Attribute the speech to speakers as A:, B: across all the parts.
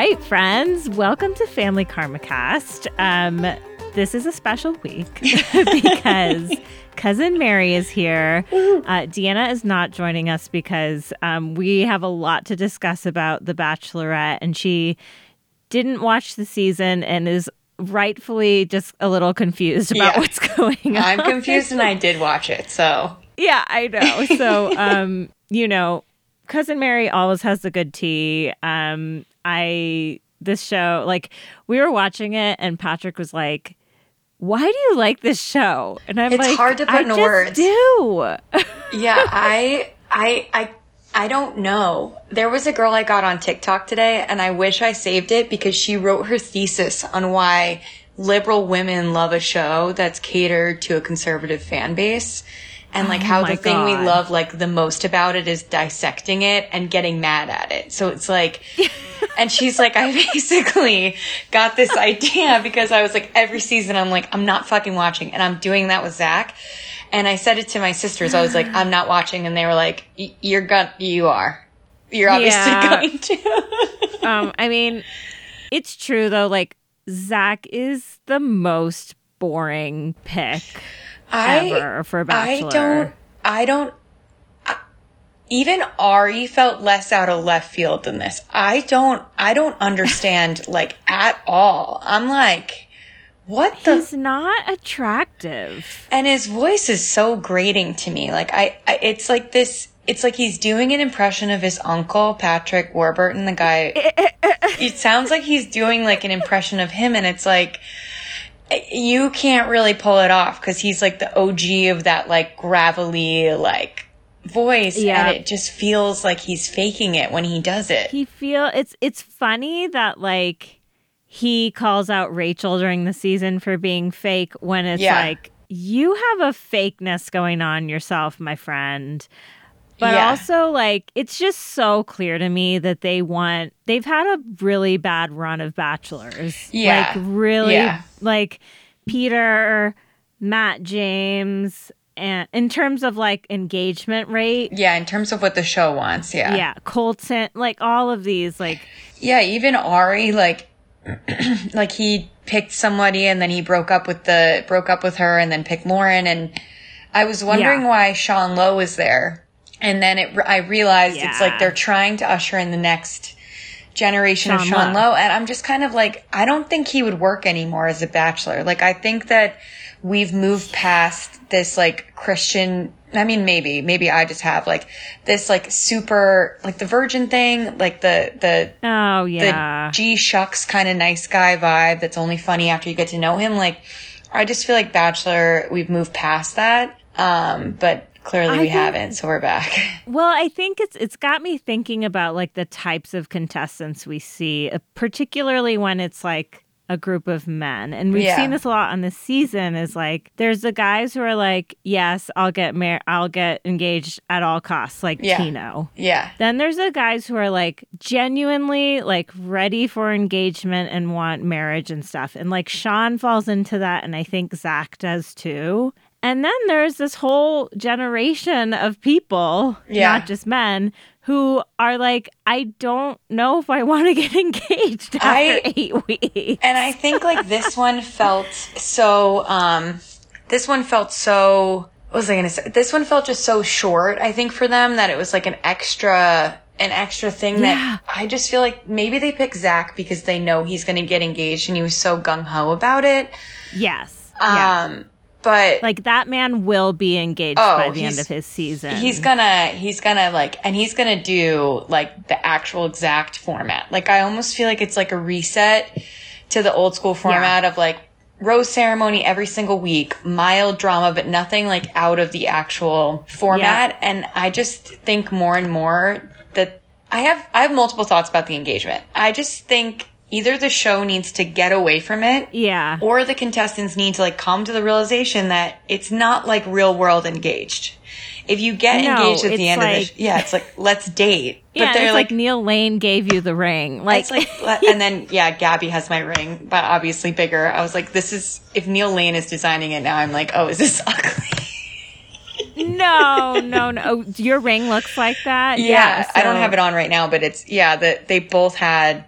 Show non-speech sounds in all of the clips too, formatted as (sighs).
A: right, friends, welcome to Family Karma Cast. Um, this is a special week (laughs) because (laughs) cousin Mary is here. Uh, Deanna is not joining us because um, we have a lot to discuss about The Bachelorette, and she didn't watch the season and is rightfully just a little confused about
B: Yeah.
A: what's going on.
B: I'm confused and I did watch it, so
A: Yeah, I know. So, (laughs) um, you know, cousin Mary always has the good tea. Um, I this show, like we were watching it, and Patrick was like, "Why do you like this show?" And I'm
B: It's
A: like,
B: hard to put
A: I
B: into words."
A: Do (laughs)
B: yeah, I I I I don't know. There was a girl I got on TikTok today and I wish I saved it because she wrote her thesis on why liberal women love a show that's catered to a conservative fan base. And like
A: Oh
B: how the thing we love like the most about it is dissecting it and getting mad at it. So it's like (laughs) and she's like, I basically got this idea because I was like, every season I'm like, I'm not fucking watching. And I'm doing that with Zach. And I said it to my sisters. I was like, I'm not watching. And they were like, "Y- you're gonna, you are. You're obviously
A: Yeah.
B: going to. (laughs)
A: um, I mean, it's true though. Like Zach is the most boring pick ever for
B: I
A: Bachelor.
B: don't, I don't, I- even Ari felt less out of left field than this. I don't, I don't understand (laughs) like at all. I'm like, what the
A: He's not attractive.
B: And his voice is so grating to me. Like I, I it's like this. It's like he's doing an impression of his uncle Patrick Warburton, the guy. (laughs) it sounds like he's doing like an impression of him, and it's like you can't really pull it off because he's like the OG of that like gravelly like voice,
A: Yeah.
B: and it just feels like he's faking it when he does it.
A: he feel it's it's funny that like he calls out Rachel during the season for being fake when it's
B: Yeah.
A: like you have a fakeness going on yourself, my friend. But
B: Yeah.
A: also like it's just so clear to me that they want they've had a really bad run of bachelors.
B: Yeah.
A: Like really
B: Yeah.
A: like Peter, Matt James and in terms of like engagement rate,
B: yeah, in terms of what the show wants, yeah.
A: yeah, Colton, like all of these like
B: Yeah, even Ari, like, (clears throat) like he picked somebody and then he broke up with the broke up with her and then picked Lauren and I was wondering
A: Yeah.
B: why Sean Lowe was there, and then it I realized it's like they're trying to usher in the next generation of
A: Sean
B: Sean
A: Lowe.
B: Lowe, and I'm just kind of like I don't think he would work anymore as a bachelor. Like I think that we've moved past this like Christian. I mean, maybe, maybe I just have like this like super like the virgin thing, like the the
A: Oh
B: the
A: yeah.
B: G shucks kind of nice guy vibe that's only funny after you get to know him. Like, I just feel like Bachelor, we've moved past that. Um, but clearly
A: I
B: we
A: think-
B: haven't, so we're back. (laughs)
A: well, I think it's it's got me thinking about like the types of contestants we see, uh, particularly when it's like a group of men. And we've
B: Yeah.
A: seen this a lot on this season is like there's the guys who are like, "Yes, I'll get married I'll get engaged at all costs," like
B: Yeah.
A: Tino.
B: yeah.
A: Then there's the guys who are like genuinely like ready for engagement and want marriage and stuff. And like Sean falls into that and I think Zach does too. And then there's this whole generation of people,
B: Yeah.
A: not just men, who are like, I don't know if I want to (laughs) get engaged after
B: I-
A: eight weeks.
B: And I think like this (laughs) one felt so, um, this one felt so, what was I going to say? This one felt just so short, I think, for them that it was like an extra, an extra thing
A: Yeah.
B: that I just feel like maybe they picked Zach because they know he's going to get engaged and he was so gung ho about it.
A: yes. yeah.
B: But
A: Like that man will be engaged
B: Oh,
A: by the end of his season.
B: he's gonna he's gonna like and he's gonna do like the actual exact format. Like i almost feel like it's like a reset to the old school format of like rose ceremony every single week mild drama but nothing like out of the actual format. And i just think more and more that i have i have multiple thoughts about the engagement. I just think either the show needs to get away from it
A: yeah.
B: or the contestants need to like come to the realization that it's not like real world engaged. If you get
A: No,
B: engaged at the end of
A: like-
B: the, yeah, it's like let's date. (laughs) But
A: yeah,
B: they're
A: it's like,
B: like,
A: Neil Lane gave you the ring. Like,
B: like, (laughs) and then yeah, Gabby has my ring, but obviously bigger. I was like, this is if Neil Lane is designing it now. I'm like, oh, is this (laughs) ugly?
A: no, no, no. Oh, Your ring looks like that.
B: Yeah, I don't have it on right now, but it's yeah. That they both had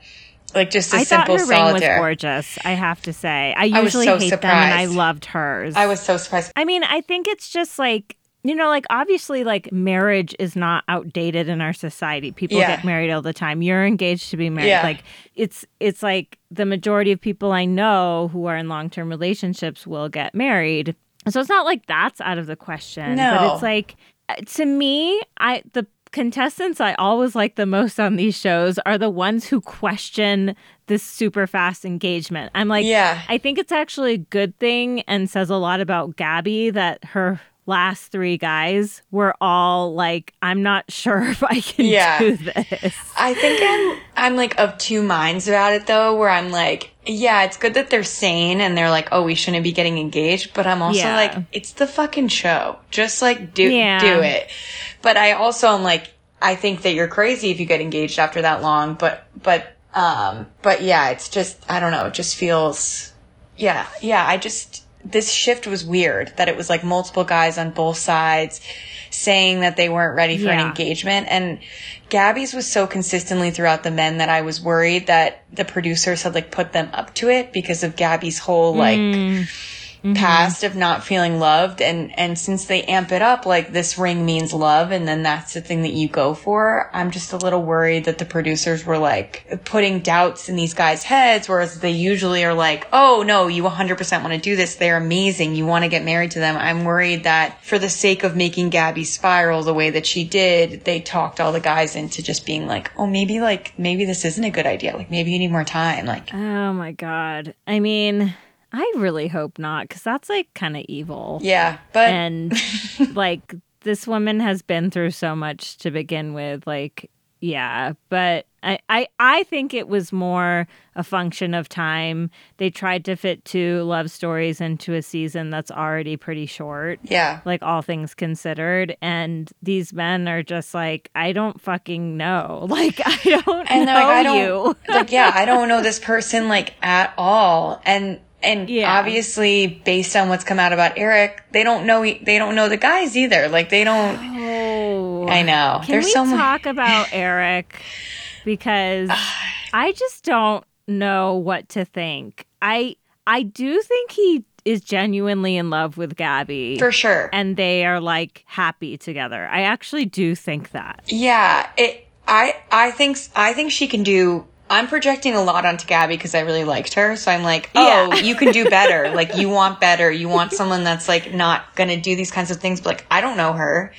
B: Like just a
A: I
B: simple
A: thought her ring was gorgeous. I have to say, I usually
B: so
A: hate them, and I loved hers.
B: I was so surprised.
A: I mean, I think it's just like you know, like obviously, like marriage is not outdated in our society. People
B: Yeah.
A: get married all the time. You're engaged to be married.
B: Yeah.
A: Like it's it's like the majority of people I know who are in long term relationships will get married. So it's not like that's out of the question.
B: No.
A: But it's like uh, to me, I the contestants I always like the most on these shows are the ones who question this super fast engagement. I'm like,
B: Yeah.
A: I think it's actually a good thing and says a lot about Gabby that her last three guys were all like, I'm not sure (laughs) if I can
B: Yeah.
A: do this.
B: I think I'm I'm like of two minds about it though, where I'm like, yeah, it's good that they're sane and they're like, oh, we shouldn't be getting engaged, but I'm also
A: Yeah.
B: like, it's the fucking show. Just like do
A: Yeah.
B: do it. But I also am like, I think that you're crazy if you get engaged after that long, but but um but yeah, it's just I don't know, it just feels yeah, yeah, I just this shift was weird that it was like multiple guys on both sides saying that they weren't ready for an engagement. And Gabby's was so consistently throughout the men that I was worried that the producers had like put them up to it because of Gabby's whole like mm. Mm-hmm. past of not feeling loved. And and since they amp it up like this ring means love and then that's the thing that you go for i'm just a little worried that the producers were like putting doubts in these guys heads whereas they usually are like oh no you 100% want to do this. They're amazing. You want to get married to them. I'm worried that for the sake of making gabby spiral the way that she did they talked all the guys into just being like oh maybe like maybe this isn't a good idea. Like maybe you need more time. Like
A: Oh my God. I mean, I really hope not because that's like kind of evil.
B: yeah but
A: and (laughs) like this woman has been through so much to begin with like yeah but I, I i think it was more a function of time they tried to fit two love stories into a season that's already pretty short
B: yeah
A: like all things considered and these men are just like i don't fucking know (laughs) like i don't
B: and
A: know
B: like, I don't,
A: you
B: like, yeah, I (laughs) don't know this person like at all. And, and
A: Yeah.
B: obviously based on what's come out about Eric, they don't know, they don't know the guys either. Like they don't,
A: oh
B: I know.
A: Can
B: There's
A: we
B: so
A: talk about Eric? Because (sighs) I just don't know what to think. I I do think he is genuinely in love with Gabby.
B: for sure.
A: and they are like happy together. I actually do think that.
B: Yeah, it. I I think I think she can do. I'm projecting a lot onto Gabby because I really liked her. So I'm like, oh,
A: Yeah.
B: you can do (laughs) better. like you want better. You want someone that's like not gonna do these kinds of things. But like I don't know her.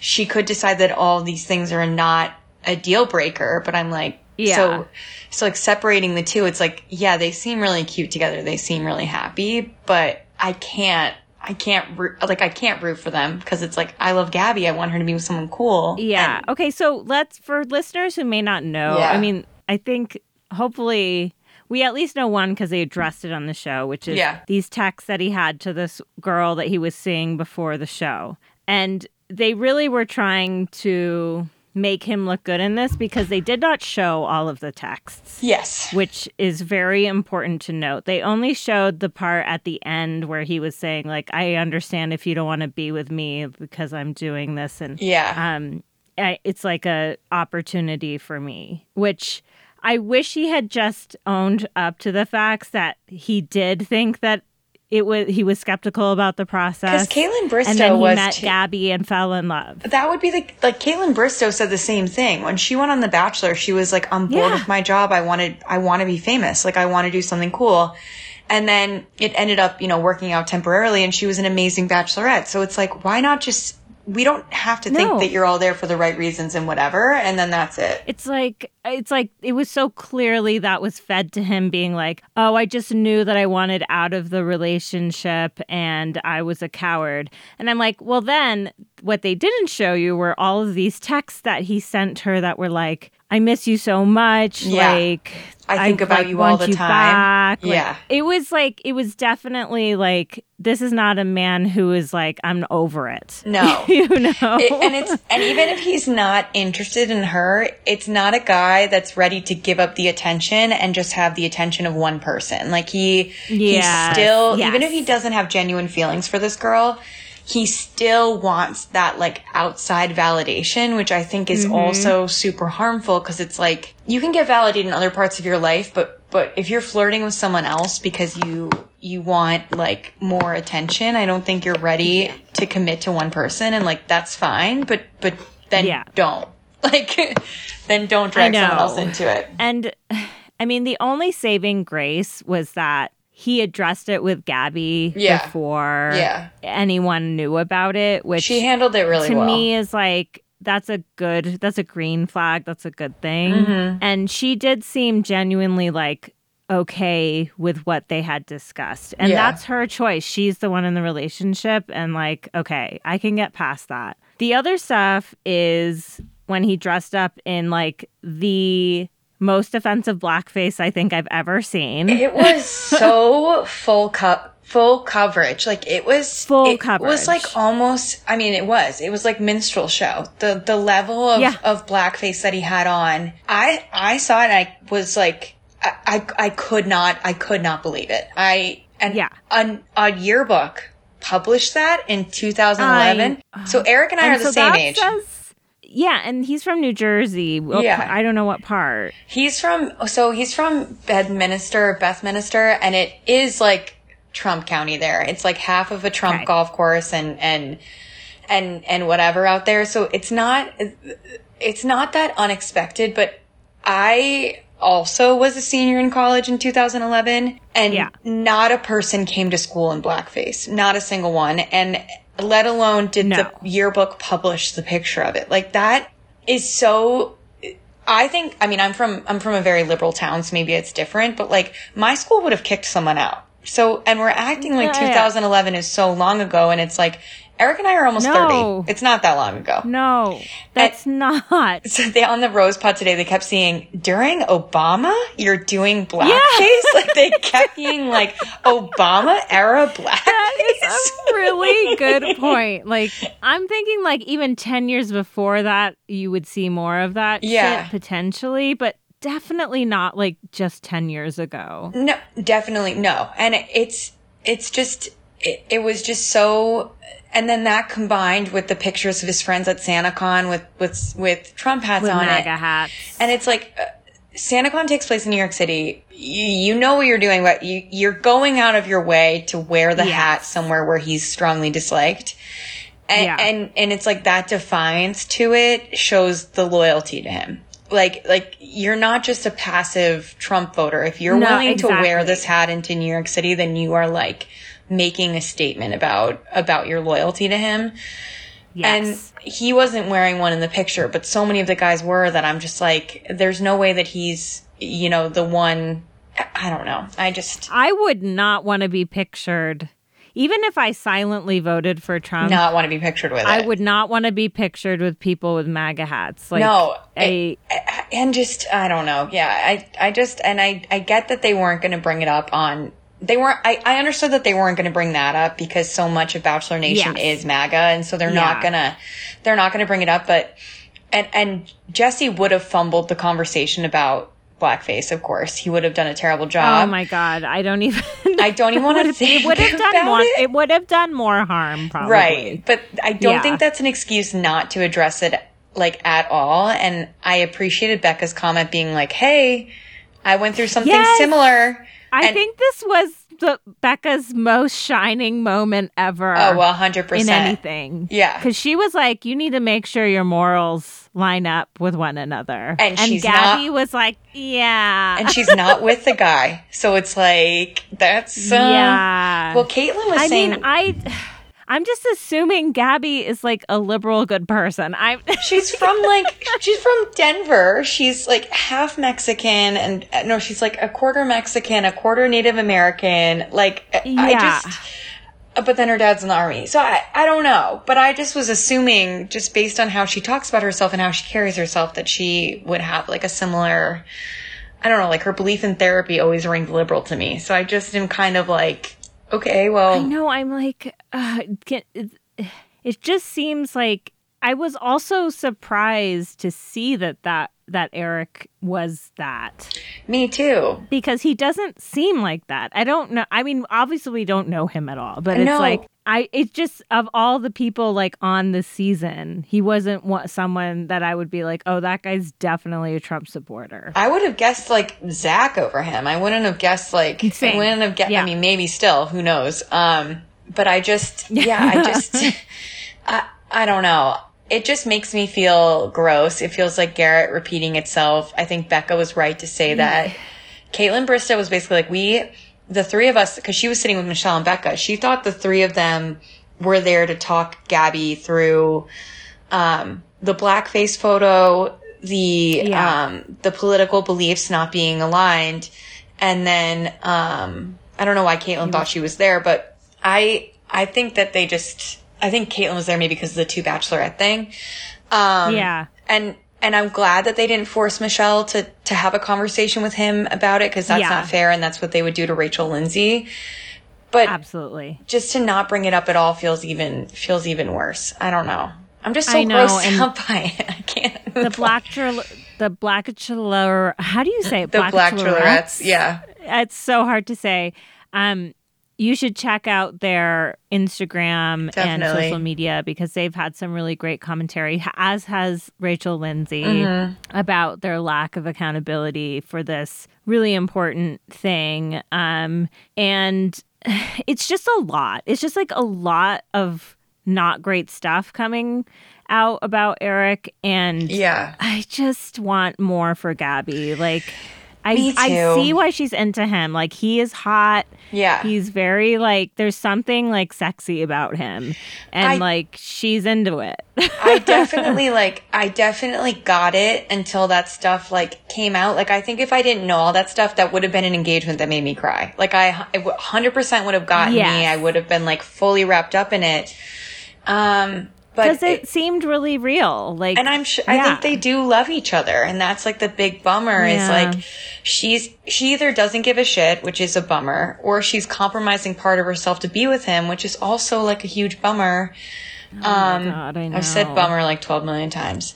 B: She could decide that all these things are not a deal breaker. But I'm like,
A: Yeah.
B: so so like separating the two. It's like, yeah, they seem really cute together. They seem really happy. But I can't. I can't root, like I can't root for them because it's like I love Gabby. I want her to be with someone cool.
A: Yeah.
B: And-
A: okay, so let's for listeners who may not know.
B: Yeah.
A: I mean, I think hopefully we at least know one because they addressed it on the show, which is
B: Yeah.
A: these texts that he had to this girl that he was seeing before the show. And they really were trying to make him look good in this because they did not show all of the texts
B: Yes.
A: which is very important to note. They only showed the part at the end where he was saying like I understand if you don't want to be with me because I'm doing this and
B: Yeah.
A: um I, it's like a opportunity for me, which I wish he had just owned up to the facts that he did think that it was he was skeptical about the process.
B: Because Kaitlyn Bristowe
A: and then he
B: was
A: met
B: too-
A: Gabby and fell in love.
B: that would be the like Kaitlyn Bristowe said the same thing when she went on The Bachelor. She was like, "I'm bored
A: Yeah.
B: with my job. I wanted, I want to be famous. Like, I want to do something cool." And then it ended up, you know, working out temporarily, and she was an amazing bachelorette. So it's like, why not just? We don't have to
A: No.
B: think that you're all there for the right reasons and whatever, and then that's it.
A: It's like it's like it was so clearly that was fed to him being like, "Oh, I just knew that I wanted out of the relationship and I was a coward." And I'm like, "Well, then what they didn't show you were all of these texts that he sent her that were like, "I miss you so much."
B: Yeah.
A: Like
B: I think about
A: like,
B: you all the
A: you
B: time.
A: back. Like,
B: Yeah.
A: It was like it was definitely like this is not a man who is like I'm over it.
B: No. (laughs)
A: you know.
B: It- and it's and even if he's not interested in her, it's not a guy that's ready to give up the attention and just have the attention of one person. Like he
A: Yes,
B: he's still
A: yes.
B: even if he doesn't have genuine feelings for this girl, he still wants that like outside validation, which I think is mm-hmm. also super harmful because it's like you can get validated in other parts of your life, but but if you're flirting with someone else because you you want like more attention, I don't think you're ready to commit to one person and like that's fine, but but then
A: Yeah.
B: don't. (laughs) Like then don't drag someone else into it.
A: And (sighs) I mean, the only saving grace was that he addressed it with Gabby
B: Yeah.
A: before
B: Yeah.
A: anyone knew about it, which
B: She handled it really
A: to
B: well.
A: me is like that's a good that's a green flag that's a good thing
B: Mm-hmm.
A: and she did seem genuinely like okay with what they had discussed and
B: Yeah.
A: that's her choice she's the one in the relationship and like okay i can get past that the other stuff is when he dressed up in like the most offensive blackface i think i've ever seen
B: It was (laughs) so full cup full coverage. Like it was
A: Full
B: it was
A: coverage.
B: like almost I mean it was. It was like minstrel show. The the level of,
A: Yeah.
B: of blackface that he had on. I I saw it and I was like I, I I could not I could not believe it. I and
A: Yeah.
B: an, a yearbook published that in 2011. so Eric and I
A: And
B: are the same age.
A: says- yeah, and he's from New Jersey. What
B: Yeah.
A: I don't know what part.
B: He's from so he's from Bedminster, Bethminster, and it is like Trump County there. It's like half of a Trump
A: Okay.
B: golf course and and and and whatever out there. So it's not it's not that unexpected, but I also was a senior in college in 2011 and
A: Yeah.
B: not a person came to school in blackface, not a single one and let alone did
A: No.
B: the yearbook publish the picture of it. Like that is so I think I mean I'm from I'm from a very liberal town, so maybe it's different, but like my school would have kicked someone out. So and we're acting like
A: Yeah, yeah.
B: 2011 is so long ago and it's like Eric and I are almost
A: No.
B: 30. It's not that long ago.
A: No, that's not. (laughs)
B: So they on the Rose Pod today, they kept seeing during Obama, you're doing blackface. Yeah. (laughs) Like they kept being like Obama era blackface.
A: That is a really good point. Like, I'm thinking, like, even 10 years before that, you would see more of that
B: Yeah.
A: shit potentially, but definitely not like just 10 years ago.
B: No, definitely no. And it's it's just it, it was just so. And then that combined with the pictures of his friends at SantaCon with with with Trump hats
A: With
B: on
A: MAGA
B: it,
A: hats.
B: and it's like. Uh, SantaCon takes place in New York City. You, you know what you're doing, but you, you're going out of your way to wear the
A: Yes.
B: hat somewhere where he's strongly disliked. And,
A: Yeah.
B: and, and it's like that defiance to it shows the loyalty to him. Like, like you're not just a passive Trump voter. If you're
A: No,
B: willing to wear this hat into New York City, then you are like making a statement about, about your loyalty to him.
A: yes.
B: And he wasn't wearing one in the picture, but so many of the guys were that I'm just like, there's no way that he's, you know, the one. I don't know. I just
A: I would not want to be pictured, even if I silently voted for Trump.
B: not want to be pictured with it.
A: I would not want to be pictured with people with MAGA hats. Like,
B: No,
A: I,
B: and just I don't know. Yeah, I I just and I I get that they weren't going to bring it up on. They weren't. I, I understood that they weren't going to bring that up because so much of Bachelor Nation
A: Yes.
B: is MAGA, and so they're not gonna they're not gonna bring it up. But and and Jesse would have fumbled the conversation about blackface. Of course, he would have done a terrible job oh
A: my god, I don't even. (laughs)
B: I don't even want to think
A: it would have done more.
B: it.
A: It would have done more harm, probably.
B: Right. But I don't
A: Yeah.
B: think that's an excuse not to address it like at all. And I appreciated Becca's comment being like, Hey, I went through something
A: Yes.
B: similar.
A: I
B: And-
A: think this was the Becca's most shining moment ever.
B: Oh, well, 100%.
A: in anything.
B: Yeah.
A: Because she was like, you need to make sure your morals line up with one another.
B: And she's
A: Gabby
B: not-
A: was like, yeah.
B: And she's not (laughs) with the guy. So it's like, that's, uh,
A: yeah.
B: well, Kaitlyn was
A: I
B: saying,
A: mean, I. I'm just assuming Gabby is like a liberal good person. I (laughs)
B: she's from like, she's from Denver. She's like half Mexican and uh, no, she's like a quarter Mexican, a quarter Native American. Like, I- I just, but then her dad's in the army. So I, I don't know. But I just was assuming, just based on how she talks about herself and how she carries herself, that she would have like a similar, I don't know, like her belief in therapy always rings liberal to me. So I just am kind of like, okay, well,
A: I know. I'm like, uh, it just seems like I was also surprised to see that that that Eric was that.
B: Me too.
A: Because he doesn't seem like that. I don't know. I mean, obviously we don't know him at all, but it's
B: No.
A: like I it's just of all the people like on the season, he wasn't what, someone that I would be like, "Oh, that guy's definitely a Trump supporter."
B: I would have guessed like Zach over him. I wouldn't have guessed like
A: Same.
B: I wouldn't have guessed.
A: Yeah.
B: I mean, maybe still, who knows? Um, but I just, yeah, I (laughs) just, (laughs) I, I don't know. It just makes me feel gross. It feels like Garrett repeating itself. I think Becca was right to say that. Kaitlyn Bristowe was basically like, we, the three of us, because she was sitting with Michelle and Becca, she thought the three of them were there to talk Gabby through um, the blackface photo, the
A: Yeah.
B: um, the political beliefs not being aligned, and then um, I don't know why Kaitlyn thought she was there, but I I think that they just I think Kaitlyn was there maybe because of the two bachelorette thing. Um,
A: Yeah.
B: and and I'm glad that they didn't force Michelle to to have a conversation with him about it because that's
A: Yeah.
B: not fair, and that's what they would do to Rachel Lindsay. But
A: Absolutely.
B: just to not bring it up at all feels even feels even worse. I don't know. I'm just so
A: I know,
B: grossed out (laughs) by it. I can't.
A: The black the black chiller, how do you say it?
B: the black Bachelorettes, yeah.
A: it's so hard to say. Um, you should check out their Instagram and social media because they've had some really great commentary, as has Rachel Lindsay,
B: Mm-hmm.
A: about their lack of accountability for this really important thing. Um, and (sighs) it's just a lot. It's just like a lot of not great stuff coming out about Eric and
B: Yeah.
A: I just want more for Gabby. Like I I see why she's into him. Like he is hot.
B: Yeah.
A: He's very like there's something like sexy about him. And
B: I-
A: like she's into it. (laughs)
B: I definitely like I definitely got it until that stuff like came out. Like I think if I didn't know all that stuff, that would have been an engagement that made me cry. Like I it 100% would have gotten me. I would have been like fully wrapped up in it. Um
A: Because it,
B: it-
A: seemed really real. Like
B: and I'm sure I think they do love each other, and that's like the big bummer is like she's she either doesn't give a shit, which is a bummer, or she's compromising part of herself to be with him, which is also like a huge bummer. Um,
A: Oh God, I
B: I've said bummer like twelve million times.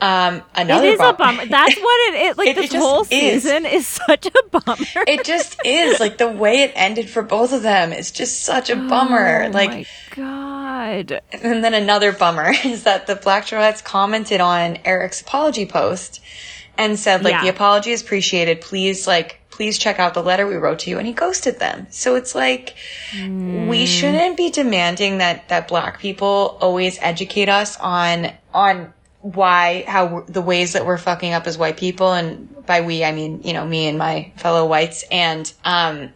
B: Um,
A: It
B: another
A: is a bummer. That's what it is. Like (laughs)
B: It-
A: this
B: it
A: whole season is such a bummer.
B: it just is like the way it ended for both of them is just such a bummer.
A: Oh
B: like
A: my God.
B: And then another bummer (laughs) is that the Black Chorlettes commented on Eric's apology post and said, like,
A: Yeah.
B: the apology is appreciated. Please, like, please check out the letter we wrote to you. And he ghosted them. So it's like, we shouldn't be demanding that, that black people always educate us on, on why, how the ways that we're fucking up as white people. And by we, I mean, you know, me and my fellow whites. And, um,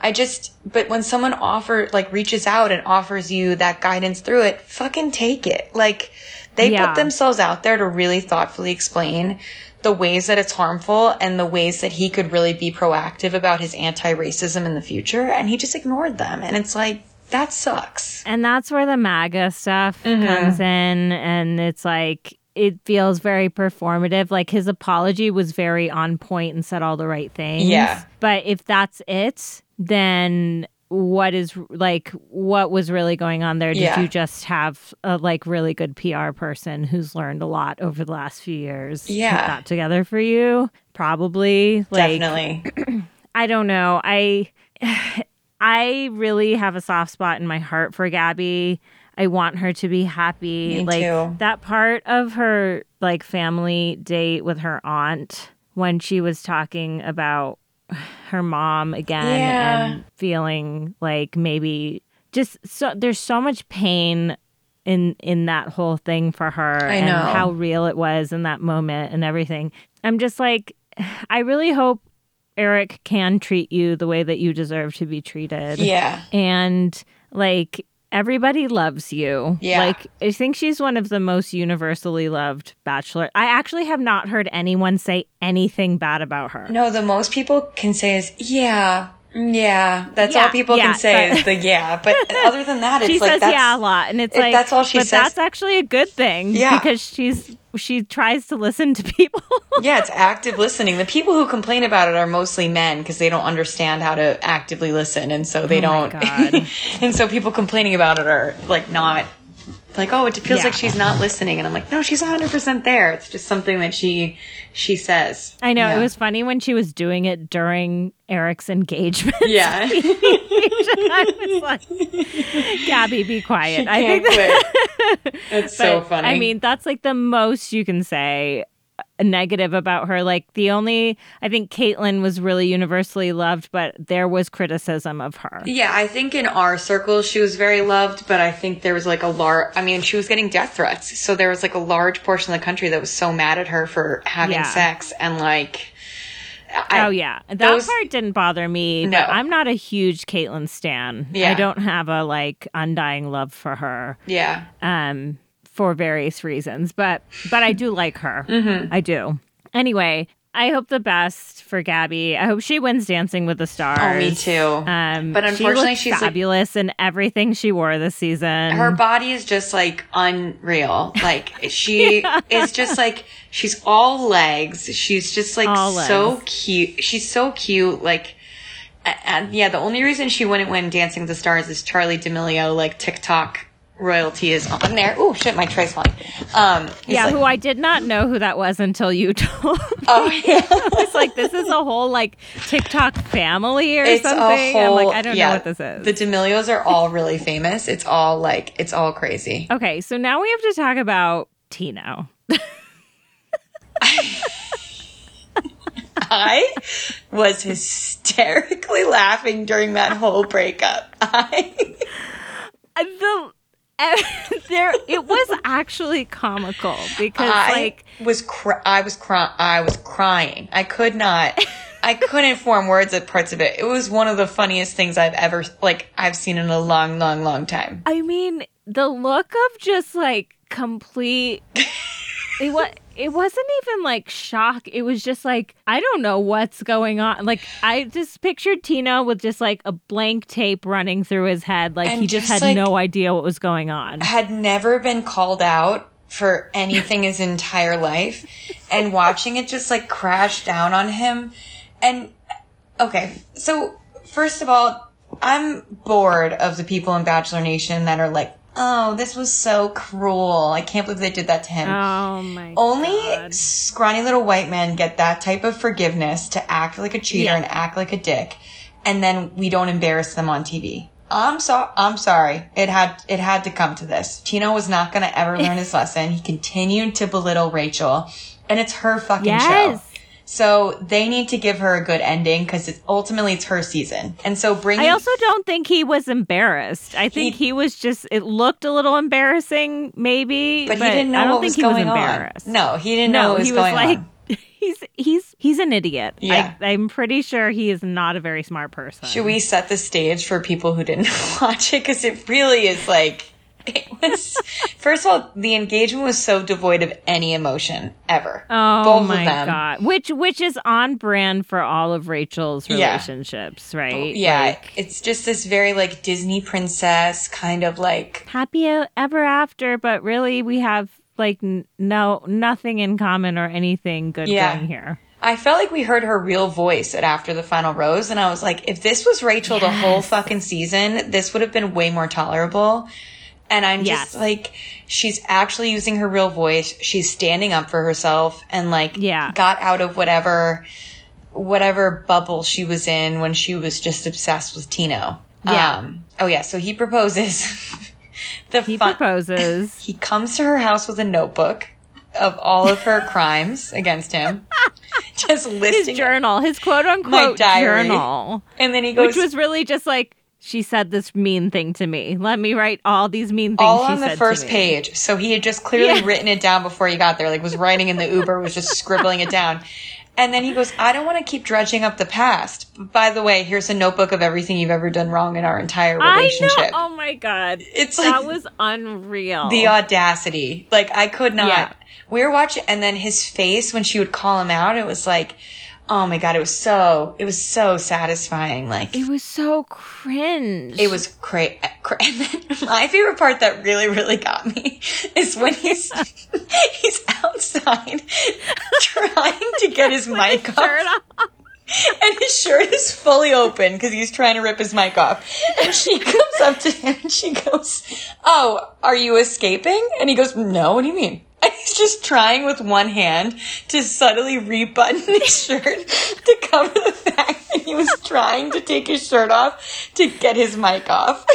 B: I just, but when someone offer, like reaches out and offers you that guidance through it, fucking take it. Like they
A: Yeah.
B: put themselves out there to really thoughtfully explain the ways that it's harmful and the ways that he could really be proactive about his anti-racism in the future. And he just ignored them. And it's like, that sucks.
A: And that's where the MAGA stuff
B: Mm-hmm.
A: comes in. And it's like, it feels very performative. Like his apology was very on point and said all the right things.
B: Yeah.
A: But if that's it, then what is like, what was really going on there? Did
B: Yeah.
A: you just have a like really good PR person who's learned a lot over the last few years?
B: Yeah.
A: Put that together for you? Probably. Like,
B: Definitely. (clears throat)
A: I don't know. I (sighs) I really have a soft spot in my heart for Gabby. I want her to be happy.
B: Me
A: like
B: too.
A: that part of her like family date with her aunt when she was talking about her mom again
B: Yeah.
A: and feeling like maybe just so there's so much pain in in that whole thing for her
B: I
A: and
B: know.
A: how real it was in that moment and everything. I'm just like I really hope Eric can treat you the way that you deserve to be treated.
B: yeah.
A: And like everybody loves you.
B: Yeah.
A: Like I think she's one of the most universally loved bachelor. I actually have not heard anyone say anything bad about her.
B: No, the most people can say is, yeah. Yeah, that's
A: Yeah,
B: all people
A: yeah,
B: can say
A: but-
B: is the yeah. But (laughs) other than that, it's
A: she
B: like
A: says
B: that's,
A: yeah a lot and it's
B: if
A: like
B: that's all she
A: but
B: says-
A: that's actually a good thing
B: Yeah.
A: because she's she tries to listen to (laughs) people
B: Yeah, it's active listening. The people who complain about it are mostly men because they don't understand how to actively listen, and so they
A: Oh
B: don't.
A: God. (laughs)
B: and so people complaining about it are like not. Like, oh, it feels
A: Yeah.
B: like she's not listening, and I'm like, no, she's 100 percent there. It's just something that she she says.
A: I know
B: Yeah.
A: it was funny when she was doing it during Eric's engagement.
B: Yeah, (laughs)
A: I was like, Gabby, be quiet. I think that.
B: It's (laughs) so funny.
A: I mean, that's like the most you can say negative about her. Like the only, I think Kaitlyn was really universally loved, but there was criticism of her.
B: Yeah, I think in our circle she was very loved, but I think there was like a large. I mean, she was getting death threats, so there was like a large portion of the country that was so mad at her for having
A: Yeah.
B: sex and like. I,
A: oh yeah, that
B: those-
A: part didn't bother me.
B: No.
A: But I'm not a huge Kaitlyn stan.
B: Yeah.
A: I don't have a like undying love for her.
B: Yeah,
A: um, for various reasons, but but I do like her. (laughs)
B: Mm-hmm.
A: I do. Anyway, I hope the best for Gabby. I hope she wins Dancing with the Stars.
B: oh, me too.
A: Um,
B: But unfortunately,
A: she
B: she's, like-
A: fabulous in everything she wore this season.
B: her body is just like unreal. Like she (laughs) is just like she's all legs. She's just like
A: All
B: so
A: legs.
B: cute. She's so cute. Like, and yeah, the only reason she wouldn't win Dancing with the Stars is Charli D'Amelio, like TikTok royalty is on there. Oh shit, my tray falling. Um,
A: yeah,
B: like-
A: who I did not know who that was until you (laughs) told. me.
B: oh yeah. (laughs)
A: It's like this is a whole like TikTok family or
B: It's
A: something.
B: whole.
A: I'm like, I don't
B: yeah,
A: know what this is.
B: The D'Amelios are all really famous. It's all like it's all crazy.
A: okay, so now we have to talk about Tino. (laughs)
B: I was hysterically laughing during that whole breakup. I
A: the (laughs) there it was actually comical because
B: I
A: like
B: was cry- I was crying. I was crying. I could not. I couldn't form words at parts of it. It was one of the funniest things I've ever like I've seen in a long, long, long time.
A: I mean the look of just like complete (laughs) it was it wasn't even like shock. It was just like I don't know what's going on. Like I just pictured Tino with just like a blank tape running through his head like
B: And
A: he just,
B: just,
A: had
B: like-
A: no idea what was going on.
B: Had never been called out for anything his entire life, and watching it just like crash down on him. And okay, so first of all, I'm bored of the people in Bachelor Nation that are like, "Oh, this was so cruel. I can't believe they did that to him."
A: Oh my
B: Only
A: God.
B: scrawny little white men get that type of forgiveness to act like a cheater
A: Yeah.
B: and act like a dick, and then we don't embarrass them on TV. I'm so I'm sorry. It had it had to come to this. Tino was not going to ever learn (laughs) his lesson. He continued to belittle Rachel, and it's her fucking
A: Yes.
B: show. So they need to give her a good ending because it's ultimately it's her season. And so bringing
A: I also don't think he was embarrassed. I think
B: He-
A: he, was just. It looked a little embarrassing, maybe,
B: but, he didn't know
A: I don't
B: what
A: think
B: was
A: he
B: going
A: was
B: on.
A: embarrassed.
B: No, he didn't know
A: no,
B: what was
A: he was
B: going
A: like,
B: on. (laughs)
A: he's he's he's an idiot.
B: Yeah.
A: I, I'm pretty sure he is not a very smart person.
B: Should we set the stage for people who didn't (laughs) watch it? Because it really is like, it was, first of all, the engagement was so devoid of any emotion ever.
A: Oh
B: Both
A: my
B: of them.
A: god! Which which is on brand for all of Rachel's
B: Yeah.
A: relationships, right?
B: Oh, yeah,
A: Like,
B: it's just this very like Disney princess kind of like,
A: happy ever after, but really we have like n- no nothing in common or anything good
B: Yeah.
A: going here.
B: I felt like we heard her real voice at After the Final Rose, and I was like, if this was Rachel the whole fucking season, this would have been way more tolerable. And I'm just
A: Yes.
B: like, she's actually using her real voice. She's standing up for herself and like,
A: Yeah.
B: got out of whatever, whatever bubble she was in when she was just obsessed with Tino.
A: Yeah.
B: Um, oh yeah. So he proposes. (laughs) the
A: He
B: fun-
A: proposes. (laughs)
B: he comes to her house with a notebook of all of her (laughs) crimes against him. Just listing his
A: journal, his quote unquote
B: diary.
A: journal,
B: And then he goes
A: which was really just like she said this mean thing to me. Let me write all these mean things.
B: all on the first page. So he had just clearly
A: Yeah.
B: written it down before he got there, like was writing in the Uber, was just scribbling it down. And then he goes, I don't want to keep dredging up the past. By the way, here's a notebook of everything you've ever done wrong in our entire
A: I
B: relationship.
A: know. Oh my god,
B: It's
A: that
B: like-
A: was unreal.
B: the audacity. Like I could not.
A: Yeah.
B: We were watching, and then his face when she would call him out, it was like, oh my god, it was so, it was so satisfying. Like
A: it was so cringe.
B: it was crazy. (laughs) And then my favorite part that really, really got me (laughs) is when he's (laughs) he's outside trying to get his mic off.
A: Shirt off.
B: and his shirt is fully open because he's trying to rip his mic off. And she comes up to him and she goes, Oh, are you escaping? And he goes, No, what do you mean? And (laughs) he's just trying with one hand to subtly rebutton (laughs) his shirt to cover the fact that he was trying to take his shirt off to get his mic off. (laughs)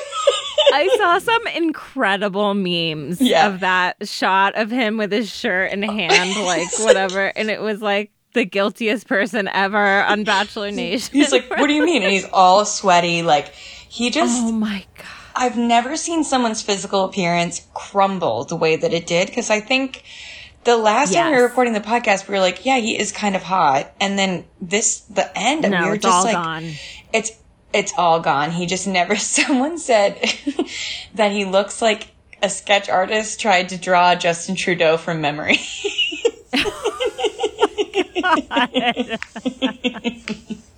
A: I saw some incredible memes
B: Yeah.
A: of that shot of him with his shirt in hand, like whatever. And it was like the guiltiest person ever on Bachelor Nation.
B: He's like, What do you mean? And he's all sweaty. Like, he oh just.
A: oh my God.
B: I've never seen someone's physical appearance crumble the way that it did because I think the last time we were recording the podcast, we were like, yeah, he is kind of hot. And then this, the end,
A: No,
B: we were just like,
A: gone.
B: it's, it's all gone. He just never, (laughs) someone said (laughs) that he looks like a sketch artist tried to draw Justin Trudeau from memory. (laughs)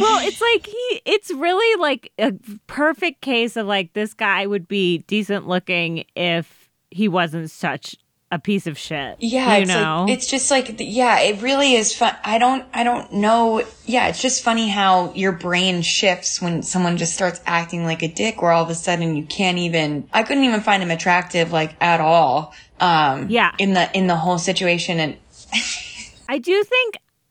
A: Well, it's like he it's really like a perfect case of like this guy would be decent looking if he wasn't such a piece of shit.
B: Yeah,
A: you
B: it's
A: know.
B: like, it's just like yeah, it really is fun. I don't I don't know. Yeah, it's just funny how your brain shifts when someone just starts acting like a dick, where all of a sudden you can't even. I couldn't even find him attractive like at all. Um,
A: Yeah.
B: in the in the whole situation, and
A: I do think (sighs)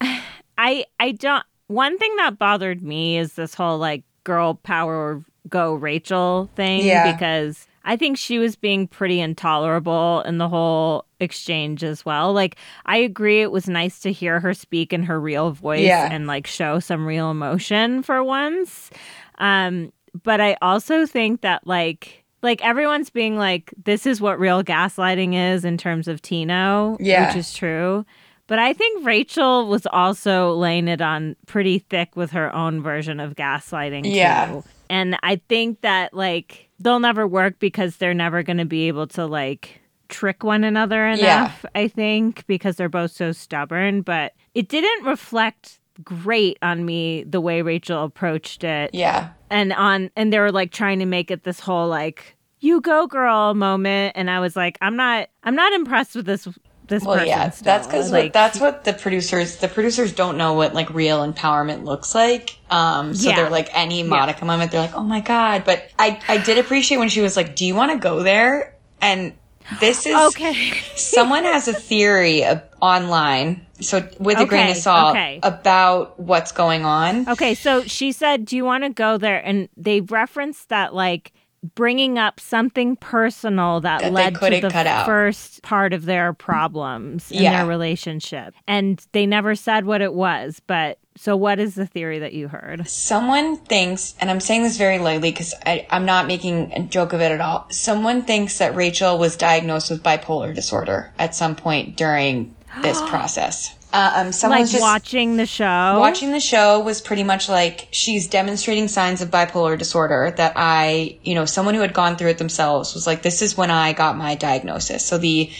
A: I I don't one thing that bothered me is this whole like girl power go Rachel thing
B: Yeah.
A: because I think she was being pretty intolerable in the whole exchange as well. Like I agree it was nice to hear her speak in her real voice
B: Yeah.
A: and like show some real emotion for once. Um but I also think that like like everyone's being like this is what real gaslighting is in terms of Tino,
B: Yeah.
A: which is true. But I think Rachel was also laying it on pretty thick with her own version of gaslighting.
B: Yeah.
A: Too. And I think that like they'll never work because they're never going to be able to like trick one another enough, I think, because they're both so stubborn. But it didn't reflect great on me the way Rachel approached it
B: yeah,
A: and on and they were like trying to make it this whole like you go girl moment and i was like i'm not i'm not impressed with this this
B: well, yeah,
A: still.
B: that's because
A: like
B: that's what the producers the producers don't know what like real empowerment looks like. Um, so
A: Yeah.
B: they're like any modicum of it, they're like, oh my god. But I I did appreciate when she was like, do you want to go there? And this is
A: okay (laughs)
B: someone has a theory of, online, so with a grain of salt
A: okay.
B: about what's going on.
A: okay so she said do you want to go there and they referenced that like bringing up something personal that,
B: That
A: led to the first part of their problems in
B: Yeah.
A: their relationship and they never said what it was but so what is the theory that you heard
B: Someone thinks, and I'm saying this very lightly because I'm not making a joke of it at all. Someone thinks that Rachel was diagnosed with bipolar disorder at some point during this (gasps) process. Uh, um, someone
A: like
B: was just
A: watching the show
B: watching the show was pretty much like she's demonstrating signs of bipolar disorder that I, you know, someone who had gone through it themselves was like, this is when I got my diagnosis. So the,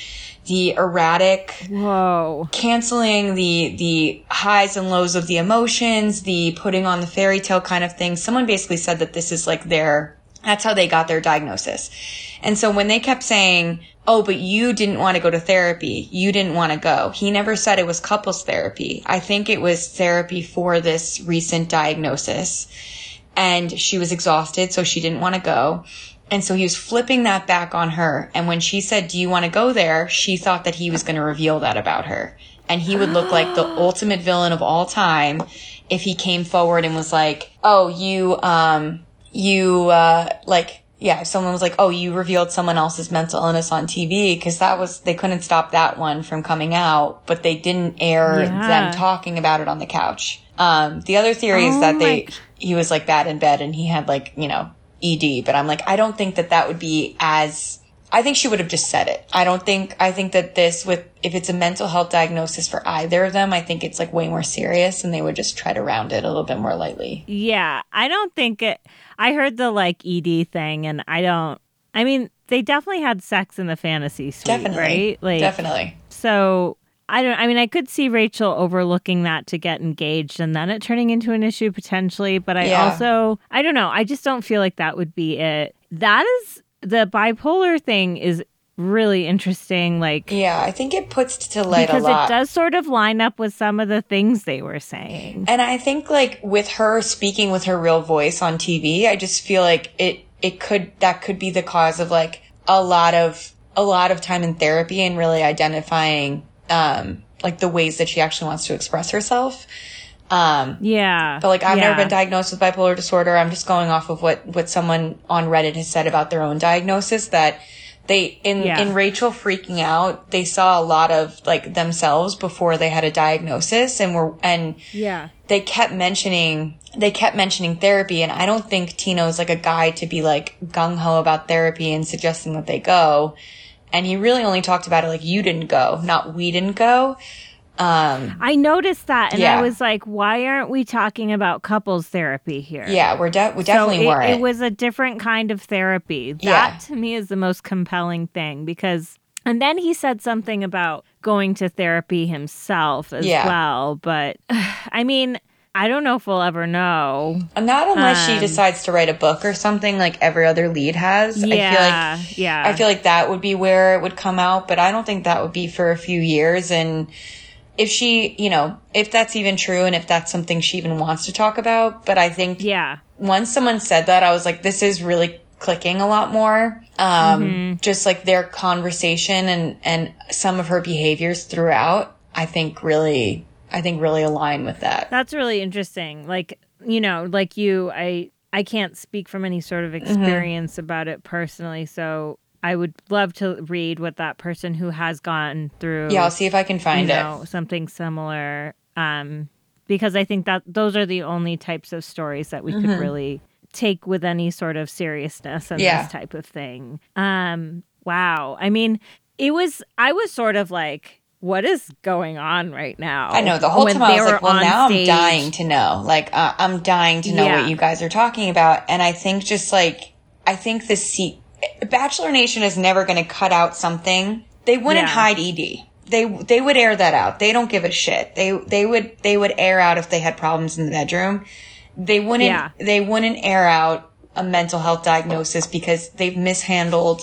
B: the erratic,
A: whoa
B: canceling the the highs and lows of the emotions, the putting on the fairy tale kind of thing. Someone basically said that this is like their that's how they got their diagnosis. And so when they kept saying, "Oh, but you didn't want to go to therapy. You didn't want to go." He never said it was couples therapy. I think it was therapy for this recent diagnosis. And she was exhausted, so she didn't want to go. And so he was flipping that back on her. And when she said, Do you want to go there? She thought that he was going to reveal that about her. And he would look like the ultimate villain of all time if he came forward and was like, Oh, you, um, you, uh, like, yeah, if someone was like, Oh, you revealed someone else's mental illness on TV, cause that was, they couldn't stop that one from coming out, but they didn't air
A: Yeah.
B: them talking about it on the couch. Um, the other theory is
A: Oh
B: that they, he was like bad in bed and he had like, you know, ED, but I'm like, I don't think that that would be as, I think she would have just said it. I don't think, I think that this with, if it's a mental health diagnosis for either of them, I think it's like way more serious and they would just try to round it a little bit more lightly.
A: Yeah, I don't think it. I heard the like ED thing, and I don't. I mean, they definitely had sex in the fantasy suite,
B: Definitely.
A: right? Like,
B: Definitely.
A: so I don't. I mean, I could see Rachel overlooking that to get engaged, and then it turning into an issue potentially. But I
B: Yeah.
A: also, I don't know. I just don't feel like that would be it. That is the bipolar thing is really interesting. Like,
B: Yeah, I think it puts to light
A: because
B: a lot.
A: it does sort of line up with some of the things they were saying.
B: And I think like with her speaking with her real voice on TV, I just feel like it it could that could be the cause of like a lot of a lot of time in therapy and really identifying um like the ways that she actually wants to express herself. Um
A: Yeah.
B: but like I've
A: yeah.
B: never been diagnosed with bipolar disorder. I'm just going off of what what someone on Reddit has said about their own diagnosis that they in
A: Yeah.
B: in Rachel freaking out, they saw a lot of like themselves before they had a diagnosis and were and
A: Yeah.
B: they kept mentioning they kept mentioning therapy and I don't think Tino's like a guy to be like gung ho about therapy and suggesting that they go. And he really only talked about it like you didn't go, not we didn't go. Um
A: I noticed that and
B: Yeah.
A: I was like, why aren't we talking about couples therapy here?
B: yeah, we're de- we definitely
A: so it,
B: weren't.
A: it was a different kind of therapy. That
B: Yeah.
A: to me is the most compelling thing because and then he said something about going to therapy himself as
B: Yeah.
A: well, but (sighs) I mean, I don't know if we'll ever know.
B: Not unless she
A: Um,
B: decides to write a book or something like every other lead has.
A: Yeah,
B: I feel like
A: yeah.
B: I feel like that would be where it would come out, but I don't think that would be for a few years. And if she, you know, if that's even true and if that's something she even wants to talk about, but I think
A: yeah.
B: once someone said that, I was like, this is really clicking a lot more. Um,
A: Mm-hmm.
B: just like their conversation and, and some of her behaviors throughout, I think really, I think really align with that.
A: That's really interesting. Like, you know, like you, I I can't speak from any sort of
B: Mm-hmm.
A: experience about it personally, so I would love to read what that person who has gone through
B: Yeah, I'll see if I can
A: you
B: find it.
A: something similar. Um, because I think that those are the only types of stories that we could really take with any sort of seriousness and
B: Mm-hmm. Yeah.
A: this type of thing. Um, wow. I mean, it was I was sort of like, what is going on right now?
B: I know the whole
A: When
B: time I was like, well, now
A: stage.
B: I'm dying to know. Like, uh, I'm dying to know
A: Yeah.
B: what you guys are talking about. And I think just like, I think the seat, Bachelor Nation is never going to cut out something. They wouldn't
A: Yeah.
B: hide ED. They, they would air that out. They don't give a shit. They, they would, they would air out if they had problems in the bedroom. They wouldn't,
A: Yeah.
B: they wouldn't air out a mental health diagnosis because they've mishandled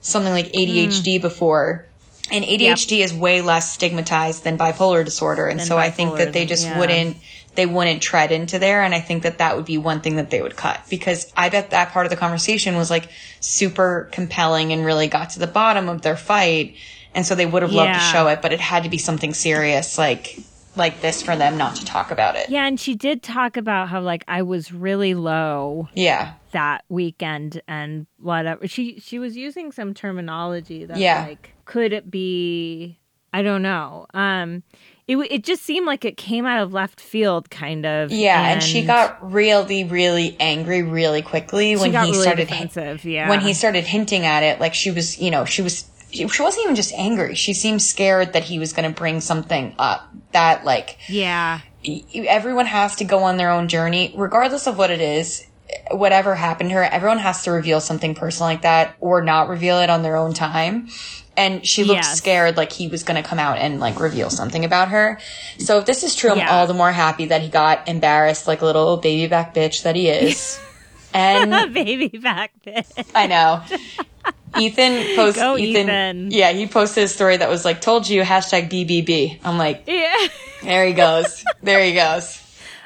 B: something like ADHD
A: Mm.
B: before. And ADHD is way less stigmatized than bipolar disorder. And
A: Than
B: so I think that they just
A: yeah.
B: wouldn't, they wouldn't tread into there. And I think that that would be one thing that they would cut because I bet that part of the conversation was like super compelling and really got to the bottom of their fight. And so they would have loved to show it, but it had to be something serious like, like this for them not to talk about it.
A: Yeah, and she did talk about how like I was really low
B: Yeah.
A: that weekend and whatever. She she was using some terminology that
B: Yeah.
A: like could it be I don't know. Um it it just seemed like it came out of left field kind of.
B: Yeah. And, she got really, really angry really quickly when he
A: really
B: started
A: defensive, yeah.
B: when he started hinting at it, like she was, you know, she was, she wasn't even just angry. She seemed scared that he was going to bring something up that, like,
A: Yeah.
B: everyone has to go on their own journey, regardless of what it is. Whatever happened to her, everyone has to reveal something personal like that or not reveal it on their own time. And she looked
A: Yes.
B: scared like he was going to come out and like reveal something about her. So if this is true, I'm all the more happy that he got embarrassed like a little baby back bitch that he is. (laughs) and (laughs)
A: Baby back then.
B: I know. Ethan (laughs) posted. Ethan,
A: Ethan.
B: Yeah, he posted a story that was like, "Told you." Hashtag BBB. I'm like,
A: Yeah.
B: there he goes. there he goes.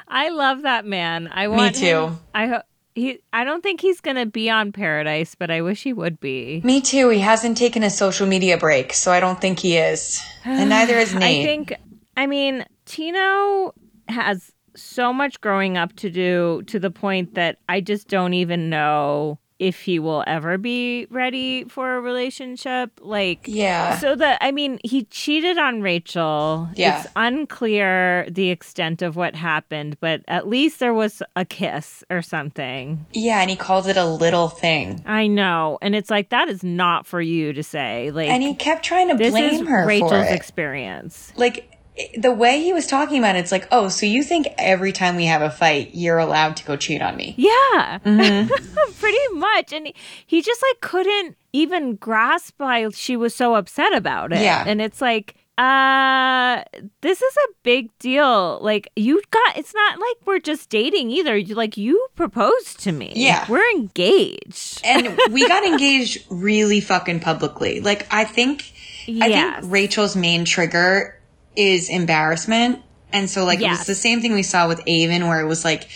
A: I love that man. I want Me
B: too.
A: him- I hope he I don't think he's going to be on Paradise, but I wish he would be.
B: Me too. He hasn't taken a social media break, so I don't think he is, and (sighs) neither is Nate.
A: I think, I mean, Tino has so much growing up to do to the point that I just don't even know if he will ever be ready for a relationship. Like,
B: yeah,
A: so that, I mean, he cheated on Rachel.
B: Yeah.
A: It's unclear the extent of what happened, but at least there was a kiss or something.
B: yeah, and he calls it a little thing,
A: I know. And it's like, that is not for you to say. Like,
B: and he kept trying to blame her
A: Rachel's
B: for it.
A: experience.
B: like the way he was talking about it, it's like, oh, so you think every time we have a fight, you're allowed to go cheat on me?
A: Yeah,
B: Mm-hmm. (laughs)
A: pretty much. And he, he just like couldn't even grasp why she was so upset about it.
B: Yeah.
A: And it's like, Uh, this is a big deal. Like you got, it's not like we're just dating either. You like you proposed to me.
B: Yeah.
A: we're engaged.
B: and (laughs) we got engaged really fucking publicly. Like I think I think Rachel's main trigger is embarrassment. And so like it was the same thing we saw with Aven where it was like,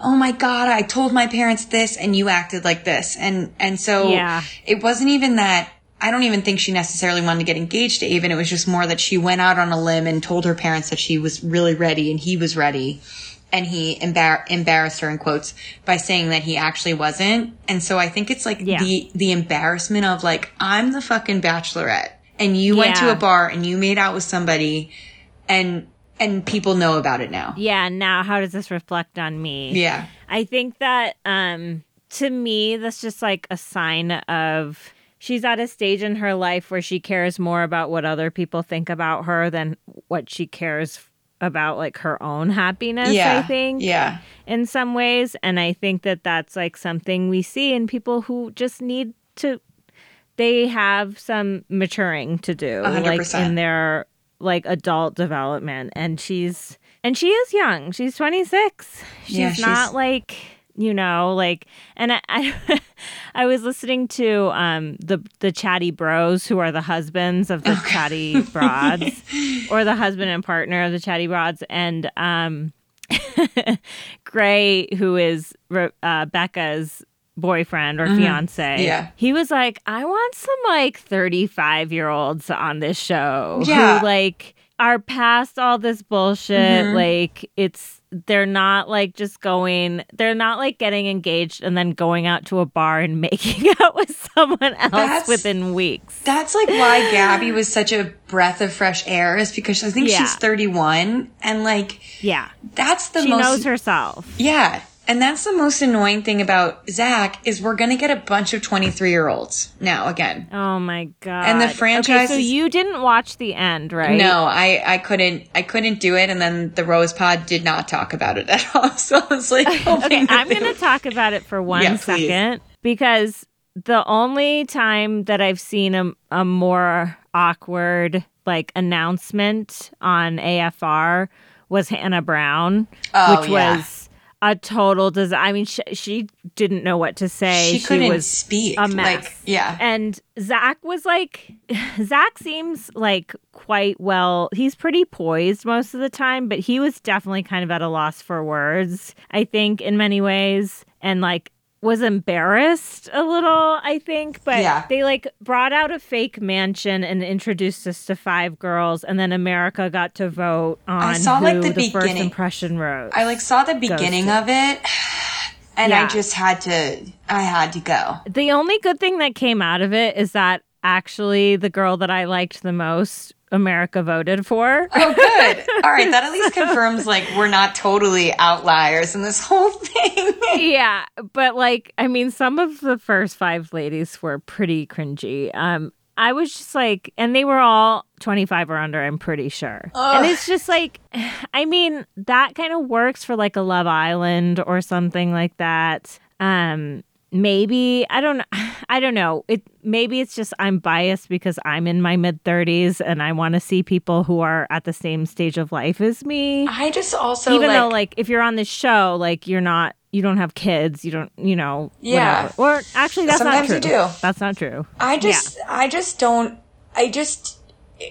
B: "Oh my god, I told my parents this and you acted like this." And and so
A: Yeah.
B: it wasn't even that I don't even think she necessarily wanted to get engaged to Aven. It was just more that she went out on a limb and told her parents that she was really ready and he was ready. And he embar- embarrassed her in quotes by saying that he actually wasn't. And so I think it's like
A: Yeah.
B: the, the embarrassment of like, I'm the fucking bachelorette and you went to a bar and you made out with somebody and, and people know about it now.
A: Yeah. Now, how does this reflect on me?
B: Yeah.
A: I think that um to me that's just like a sign of she's at a stage in her life where she cares more about what other people think about her than what she cares about like her own happiness
B: Yeah.
A: I think
B: Yeah.
A: in some ways and I think that that's like something we see in people who just need to they have some maturing to do
B: A hundred
A: like in their like adult development and she's and she is young. She's 26 she's
B: Yeah,
A: not
B: she's-
A: like you know like and I, (laughs) I I was listening to um the the chatty bros who are the husbands of the chatty (laughs) broads or the husband and partner of the chatty broads and um (laughs) Gray, who is uh, Becca's boyfriend or fiance,
B: Mm-hmm. Yeah.
A: he was like, I want some like 35 year olds on this show
B: Yeah.
A: who like are past all this bullshit.
B: Mm-hmm.
A: Like, it's, they're not like just going, they're not like getting engaged and then going out to a bar and (laughs) making out with someone else
B: That's-
A: within weeks.
B: That's like why Gabby (laughs) was such a breath of fresh air is because I think
A: Yeah.
B: she's 31 and like
A: Yeah.
B: that's the
A: She
B: most
A: knows herself.
B: Yeah. And that's the most annoying thing about Zach is we're going to get a bunch of 23 year olds now again.
A: Oh my God.
B: And the franchise.
A: Okay,
B: so
A: you didn't watch the end, right?
B: No, I, I couldn't, I couldn't do it. And then the Rose Pod did not talk about it (laughs) at all. So I was like, (laughs) oh
A: Okay, I'm going to talk about it for one
B: Yeah,
A: second because the only time that I've seen a, a more awkward like announcement on AFR was Hannah Brown,
B: Oh,
A: which
B: yeah.
A: was a total dis I mean, she, she didn't know what to say.
B: She couldn't
A: was
B: speak.
A: a mess.
B: Like, yeah.
A: And Zach was like, (laughs) Zach seems like quite well. He's pretty poised most of the time, but he was definitely kind of at a loss for words, I think, in many ways. And like, was embarrassed a little, I think, but
B: Yeah.
A: they like brought out a fake mansion and introduced us to five girls, and then America got to vote on I
B: saw,
A: who
B: like, the
A: the first impression wrote.
B: I like saw the beginning of it and I just had to, I had to go.
A: The only good thing that came out of it is that actually the girl that I liked the most, America voted for.
B: Oh, good. (laughs) All right. That at least confirms like we're not totally outliers in this whole thing. (laughs)
A: yeah, but like I mean some of the first 5 ladies were pretty cringy. Um I was just like and they were all 25 or under, I'm pretty sure. And it's just like (sighs) I mean that kind of works for like a Love Island or something like that. Um maybe I don't (sighs) I don't know. It maybe it's just I'm biased because I'm in my mid 30s and I want to see people who are at the same stage of life as me.
B: I just also
A: Even
B: like,
A: though like if you're on this show, like you're not you don't have kids, you don't, you know,
B: Yeah.
A: whatever. Or actually that's
B: Sometimes
A: not
B: you
A: true.
B: do.
A: That's not true.
B: I just, I just don't, I just,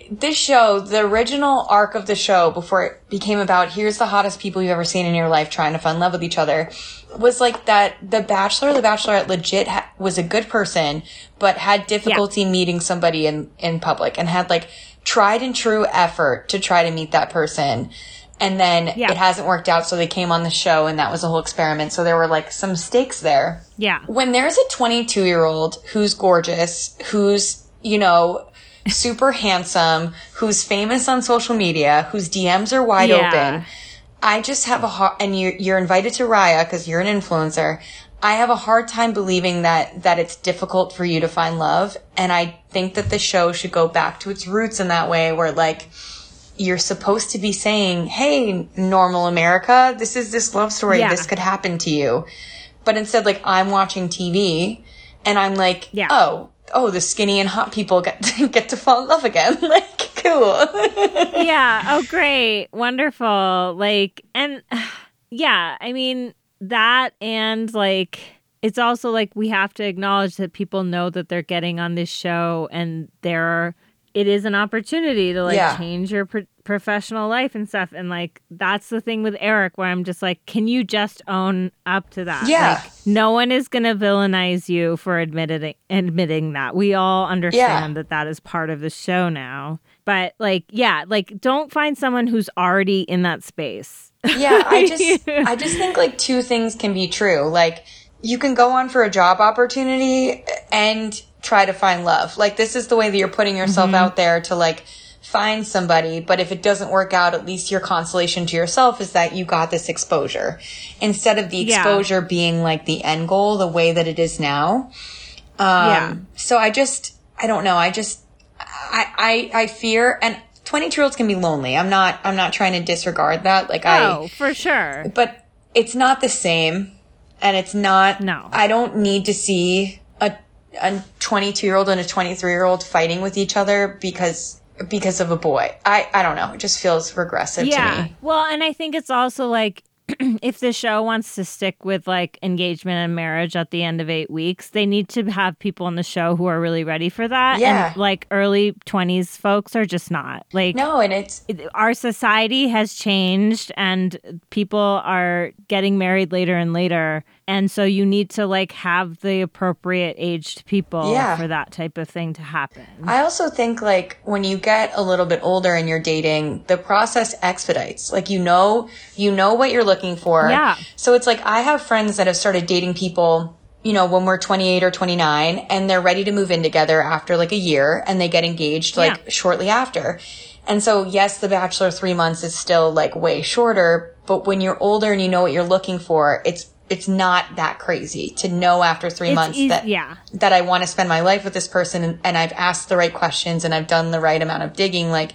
B: this show, the original arc of the show before it became about here's the hottest people you've ever seen in your life trying to in love with each other was like that the bachelor, the bachelorette legit ha- was a good person, but had difficulty meeting somebody in, in public and had like tried and true effort to try to meet that person. And then
A: Yeah.
B: it hasn't worked out. So they came on the show and that was a whole experiment. So there were like some stakes there
A: Yeah.
B: when there's a 22 year old who's gorgeous, who's, you know, super (laughs) handsome, who's famous on social media, whose DMs are wide
A: Yeah.
B: open, I just have a hard, and you're, you're invited to Raya because you're an influencer. I have a hard time believing that, that it's difficult for you to find love. And I think that the show should go back to its roots in that way where like, you're supposed to be saying, Hey, normal America, this is this love story.
A: Yeah.
B: This could happen to you. But instead, like, I'm watching TV and I'm like,
A: Yeah.
B: oh, oh, the skinny and hot people get to, (laughs) get to fall in love again. (laughs) like, (laughs)
A: yeah. Oh, great. Wonderful. Like, and (sighs) yeah, I mean, that and like, it's also like we have to acknowledge that people know that they're getting on this show and they're, it is an opportunity to like
B: Yeah.
A: change your pro- professional life and stuff. And like, that's the thing with Eric where I'm just like, can you just own up to that?
B: Yeah.
A: Like, no one is going to villainize you for admitting admitting that. We all understand that that is part of the show now. But like, yeah, like don't find someone who's already in that space.
B: Yeah, I (laughs) just I just think like two things can be true. Like you can go on for a job opportunity and try to find love. Like this is the way that you're putting yourself
A: Mm-hmm.
B: out there to like find somebody, but if it doesn't work out, at least your consolation to yourself is that you got this exposure. Instead of the
A: Yeah.
B: exposure being like the end goal the way that it is now. Um
A: Yeah.
B: so I just I don't know. I just I I I fear and 22 year olds can be lonely. I'm not I'm not trying to disregard that. Like I
A: oh, for sure.
B: but it's not the same and it's not
A: No.
B: i don't need to see a a 22 year old and a 23 year old fighting with each other because because of a boy i i don't know it just feels regressive to
A: Yeah.
B: me
A: Well, and I think it's also like (clears throat) if the show wants to stick with like engagement and marriage at the end of eight weeks, they need to have people on the show who are really ready for that.
B: Yeah.
A: And like early 20s folks are just not. Like,
B: no and it's
A: it- our society has changed and people are getting married later and later and so you need to like have the appropriate aged people
B: Yeah.
A: for that type of thing to happen
B: I also think like when you get a little bit older and you're dating, the process expedites. Like you know, you know what you're looking for.
A: Yeah.
B: So it's like I have friends that have started dating people, you know, when we're 28 or 29 and they're ready to move in together after like a year and they get engaged like
A: Yeah.
B: shortly after. And so yes, the bachelor 3 months is still like way shorter, but when you're older and you know what you're looking for, it's it's not that crazy to know after 3
A: It's
B: months
A: eas-
B: that
A: yeah
B: that I want to spend my life with this person and, and I've asked the right questions and I've done the right amount of digging. Like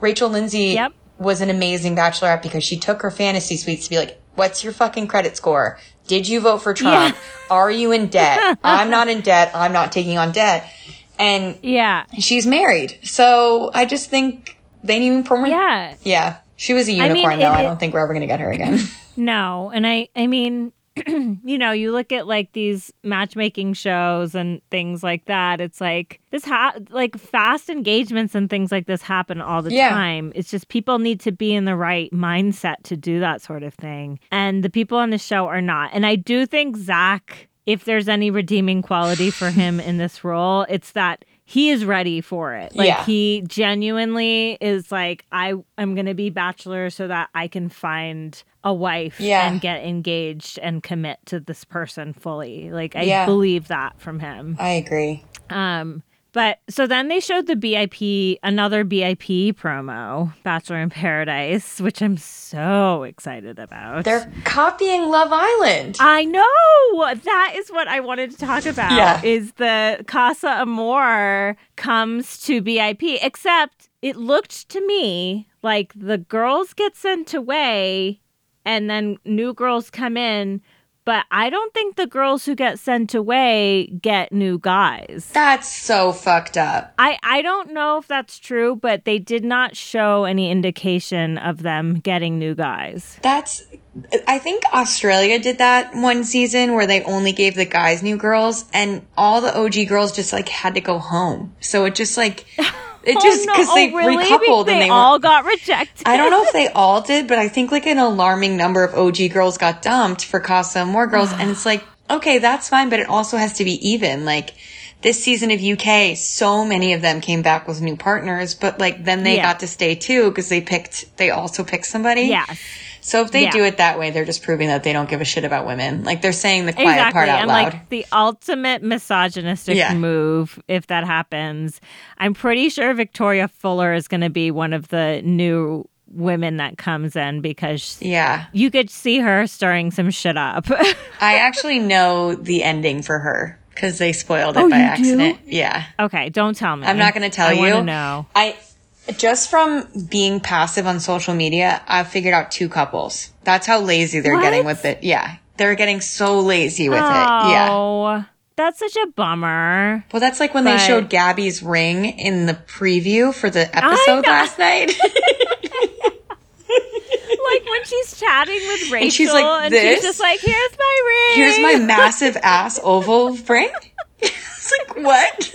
B: Rachel Lindsay
A: Yep.
B: was an amazing bachelorette because she took her fantasy suites to be like, what's your fucking credit score? Did you vote for Trump? (laughs) Are you in debt? (laughs) I'm not in debt. I'm not taking on debt. And
A: yeah
B: she's married. So I just think they need more.
A: yeah
B: Yeah. She was a
A: mean,
B: unicorn though.
A: it-
B: I don't think we're ever going to get her again. (laughs)
A: No, and I I mean, (clears throat) you know, you look at like these matchmaking shows and things like that. It's like this ha- like fast engagements and things like this happen all the
B: Yeah.
A: time. It's just people need to be in the right mindset to do that sort of thing. And the people on the show are not. And I do think Zach if there's any redeeming quality for him in this role, it's that he is ready for it. Like
B: Yeah.
A: he genuinely is like, I am gonna be bachelor so that I can find a wife
B: Yeah.
A: and get engaged and commit to this person fully. Like I
B: Yeah.
A: believe that from him.
B: I agree.
A: Um but so then they showed the BIP, another BIP promo, Bachelor in Paradise, which I'm so excited about.
B: They're copying Love Island.
A: I know. That is what I wanted to talk about.
B: Yeah.
A: Is the Casa Amor comes to BIP, except it looked to me like the girls get sent away and then new girls come in, but I don't think the girls who get sent away get new guys.
B: That's so fucked up.
A: I, I don't know if that's true, but they did not show any indication of them getting new guys.
B: That's I think Australia did that one season where they only gave the guys new girls and all the OG girls just like had to go home. So it just like (laughs) it oh, just
A: oh, no.
B: because they
A: oh, really?
B: recoupled
A: they
B: and they
A: all
B: were
A: got rejected.
B: I don't know if they all did, but I think like an alarming number of OG girls got dumped for Casa Amor girls and it's like okay, that's fine, but it also has to be even. Like this season of UK, so many of them came back with new partners, but like then they
A: Yeah.
B: got to stay too because they picked they also picked somebody.
A: Yes.
B: So if they
A: Yeah.
B: do it that way, they're just proving that they don't give a shit about women. Like they're saying the quiet
A: exactly.
B: part out
A: and
B: loud.
A: like the ultimate misogynistic
B: Yeah.
A: move if that happens. I'm pretty sure Victoria Fuller is going to be one of the new women that comes in because
B: yeah.
A: you could see her stirring some shit up. (laughs)
B: I actually know the ending for her because they spoiled it
A: Oh,
B: by accident. Yeah.
A: okay, don't tell me.
B: I'm not going to tell
A: I
B: you.
A: to.
B: I just from being passive on social media, I've figured out two couples. That's how lazy they're
A: What?
B: getting with it. Yeah. They're getting so lazy with it. Yeah.
A: Oh, that's such a bummer.
B: Well, that's like when they showed Gabby's ring in the preview for the episode last night. (laughs) (laughs)
A: Like when she's chatting with Rachel, and
B: she's
A: she's,
B: like, "This?
A: just like, "Here's my ring.
B: Here's my massive ass oval (laughs) ring. It's like what?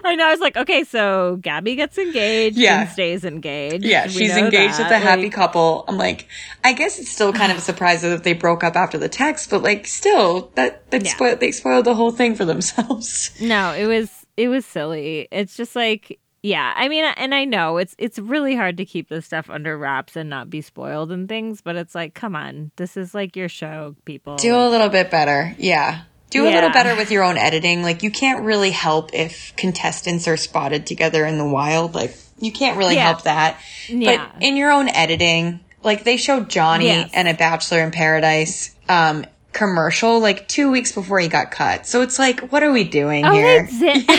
B: (laughs)
A: I know. I was like, okay, so Gabby gets engaged
B: Yeah.
A: and stays engaged.
B: Yeah,
A: We
B: she's engaged
A: that.
B: with a happy
A: Like,
B: couple. I'm like, I guess it's still kind of a surprise that they broke up after the text, but like, still, that that
A: Yeah.
B: spoiled they spoiled the whole thing for themselves. (laughs)
A: No, it was it was silly. It's just like yeah, I mean and I know it's it's really hard to keep this stuff under wraps and not be spoiled and things, but it's like come on. This is like your show, people.
B: Do a little bit better, yeah. Do a little better with your own editing. Like, you can't really help if contestants are spotted together in the wild. Like, you can't really
A: Yeah.
B: help that.
A: Yeah.
B: But in your own editing, like they showed Johnny
A: Yes.
B: and a Bachelor in Paradise um, commercial like two weeks before he got cut. So it's like, what are we doing
A: Oh,
B: here?
A: did. (laughs)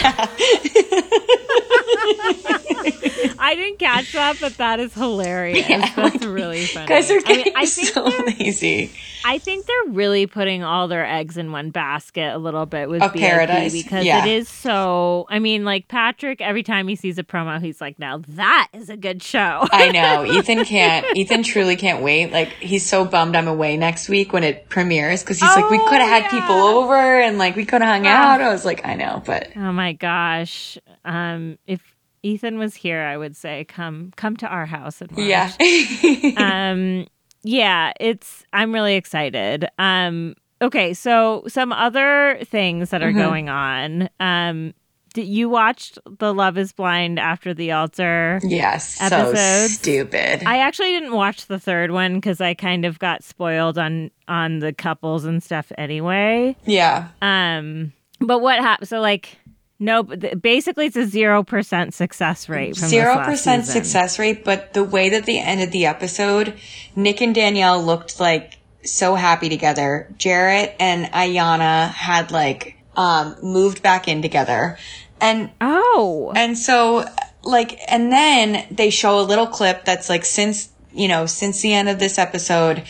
A: (laughs) I didn't catch that, but that is hilarious. That's really (laughs) funny.
B: Guys are
A: I
B: getting
A: mean, I think
B: so lazy.
A: I think they're really putting all their eggs in one basket a little bit with
B: oh,
A: BIP
B: Paradise,
A: because
B: yeah.
A: it is so. I mean, like Patrick, every time he sees a promo, he's like, "Now that is a good show."
B: I know. Ethan can't, Ethan truly can't wait. Like, he's so bummed I'm away next week when it premieres because he's like, we
A: Oh,
B: could have had
A: yeah.
B: people over and like we could have hung out. I was like, I know, but
A: oh my gosh! Um, if Ethan was here, I would say, "Come, come to our house and watch."
B: yeah. (laughs)
A: um yeah it's i'm really excited um okay so some other things that are
B: Mhm.
A: going on um did you watched the love is blind after the altar
B: yes. So
A: Episodes.
B: stupid.
A: i actually didn't watch the third one because i kind of got spoiled on on the couples and stuff anyway
B: yeah.
A: um but what happened so like no basically it's a zero percent success rate
B: Zero percent success rate, but the way that they ended the episode, Nick and Danielle looked like so happy together. Jarrette and Iyanna had like um moved back in together. And
A: oh
B: and so like and then they show a little clip that's like since you know, since the end of this episode,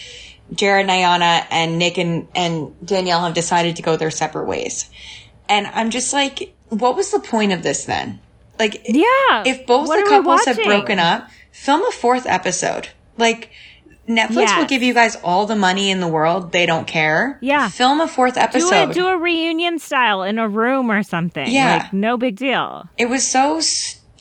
B: Jarrette and Iyanna and Nick and, and Danielle have decided to go their separate ways. And I'm just like, what was the point of this then? Like,
A: yeah
B: if both the couples have broken up, film a fourth episode. Like, Netflix will give you guys all the money in the world. They don't care.
A: Yeah.
B: Film a fourth
A: do
B: episode.
A: a do a reunion style in a room or something.
B: Yeah.
A: like no big deal.
B: it was so,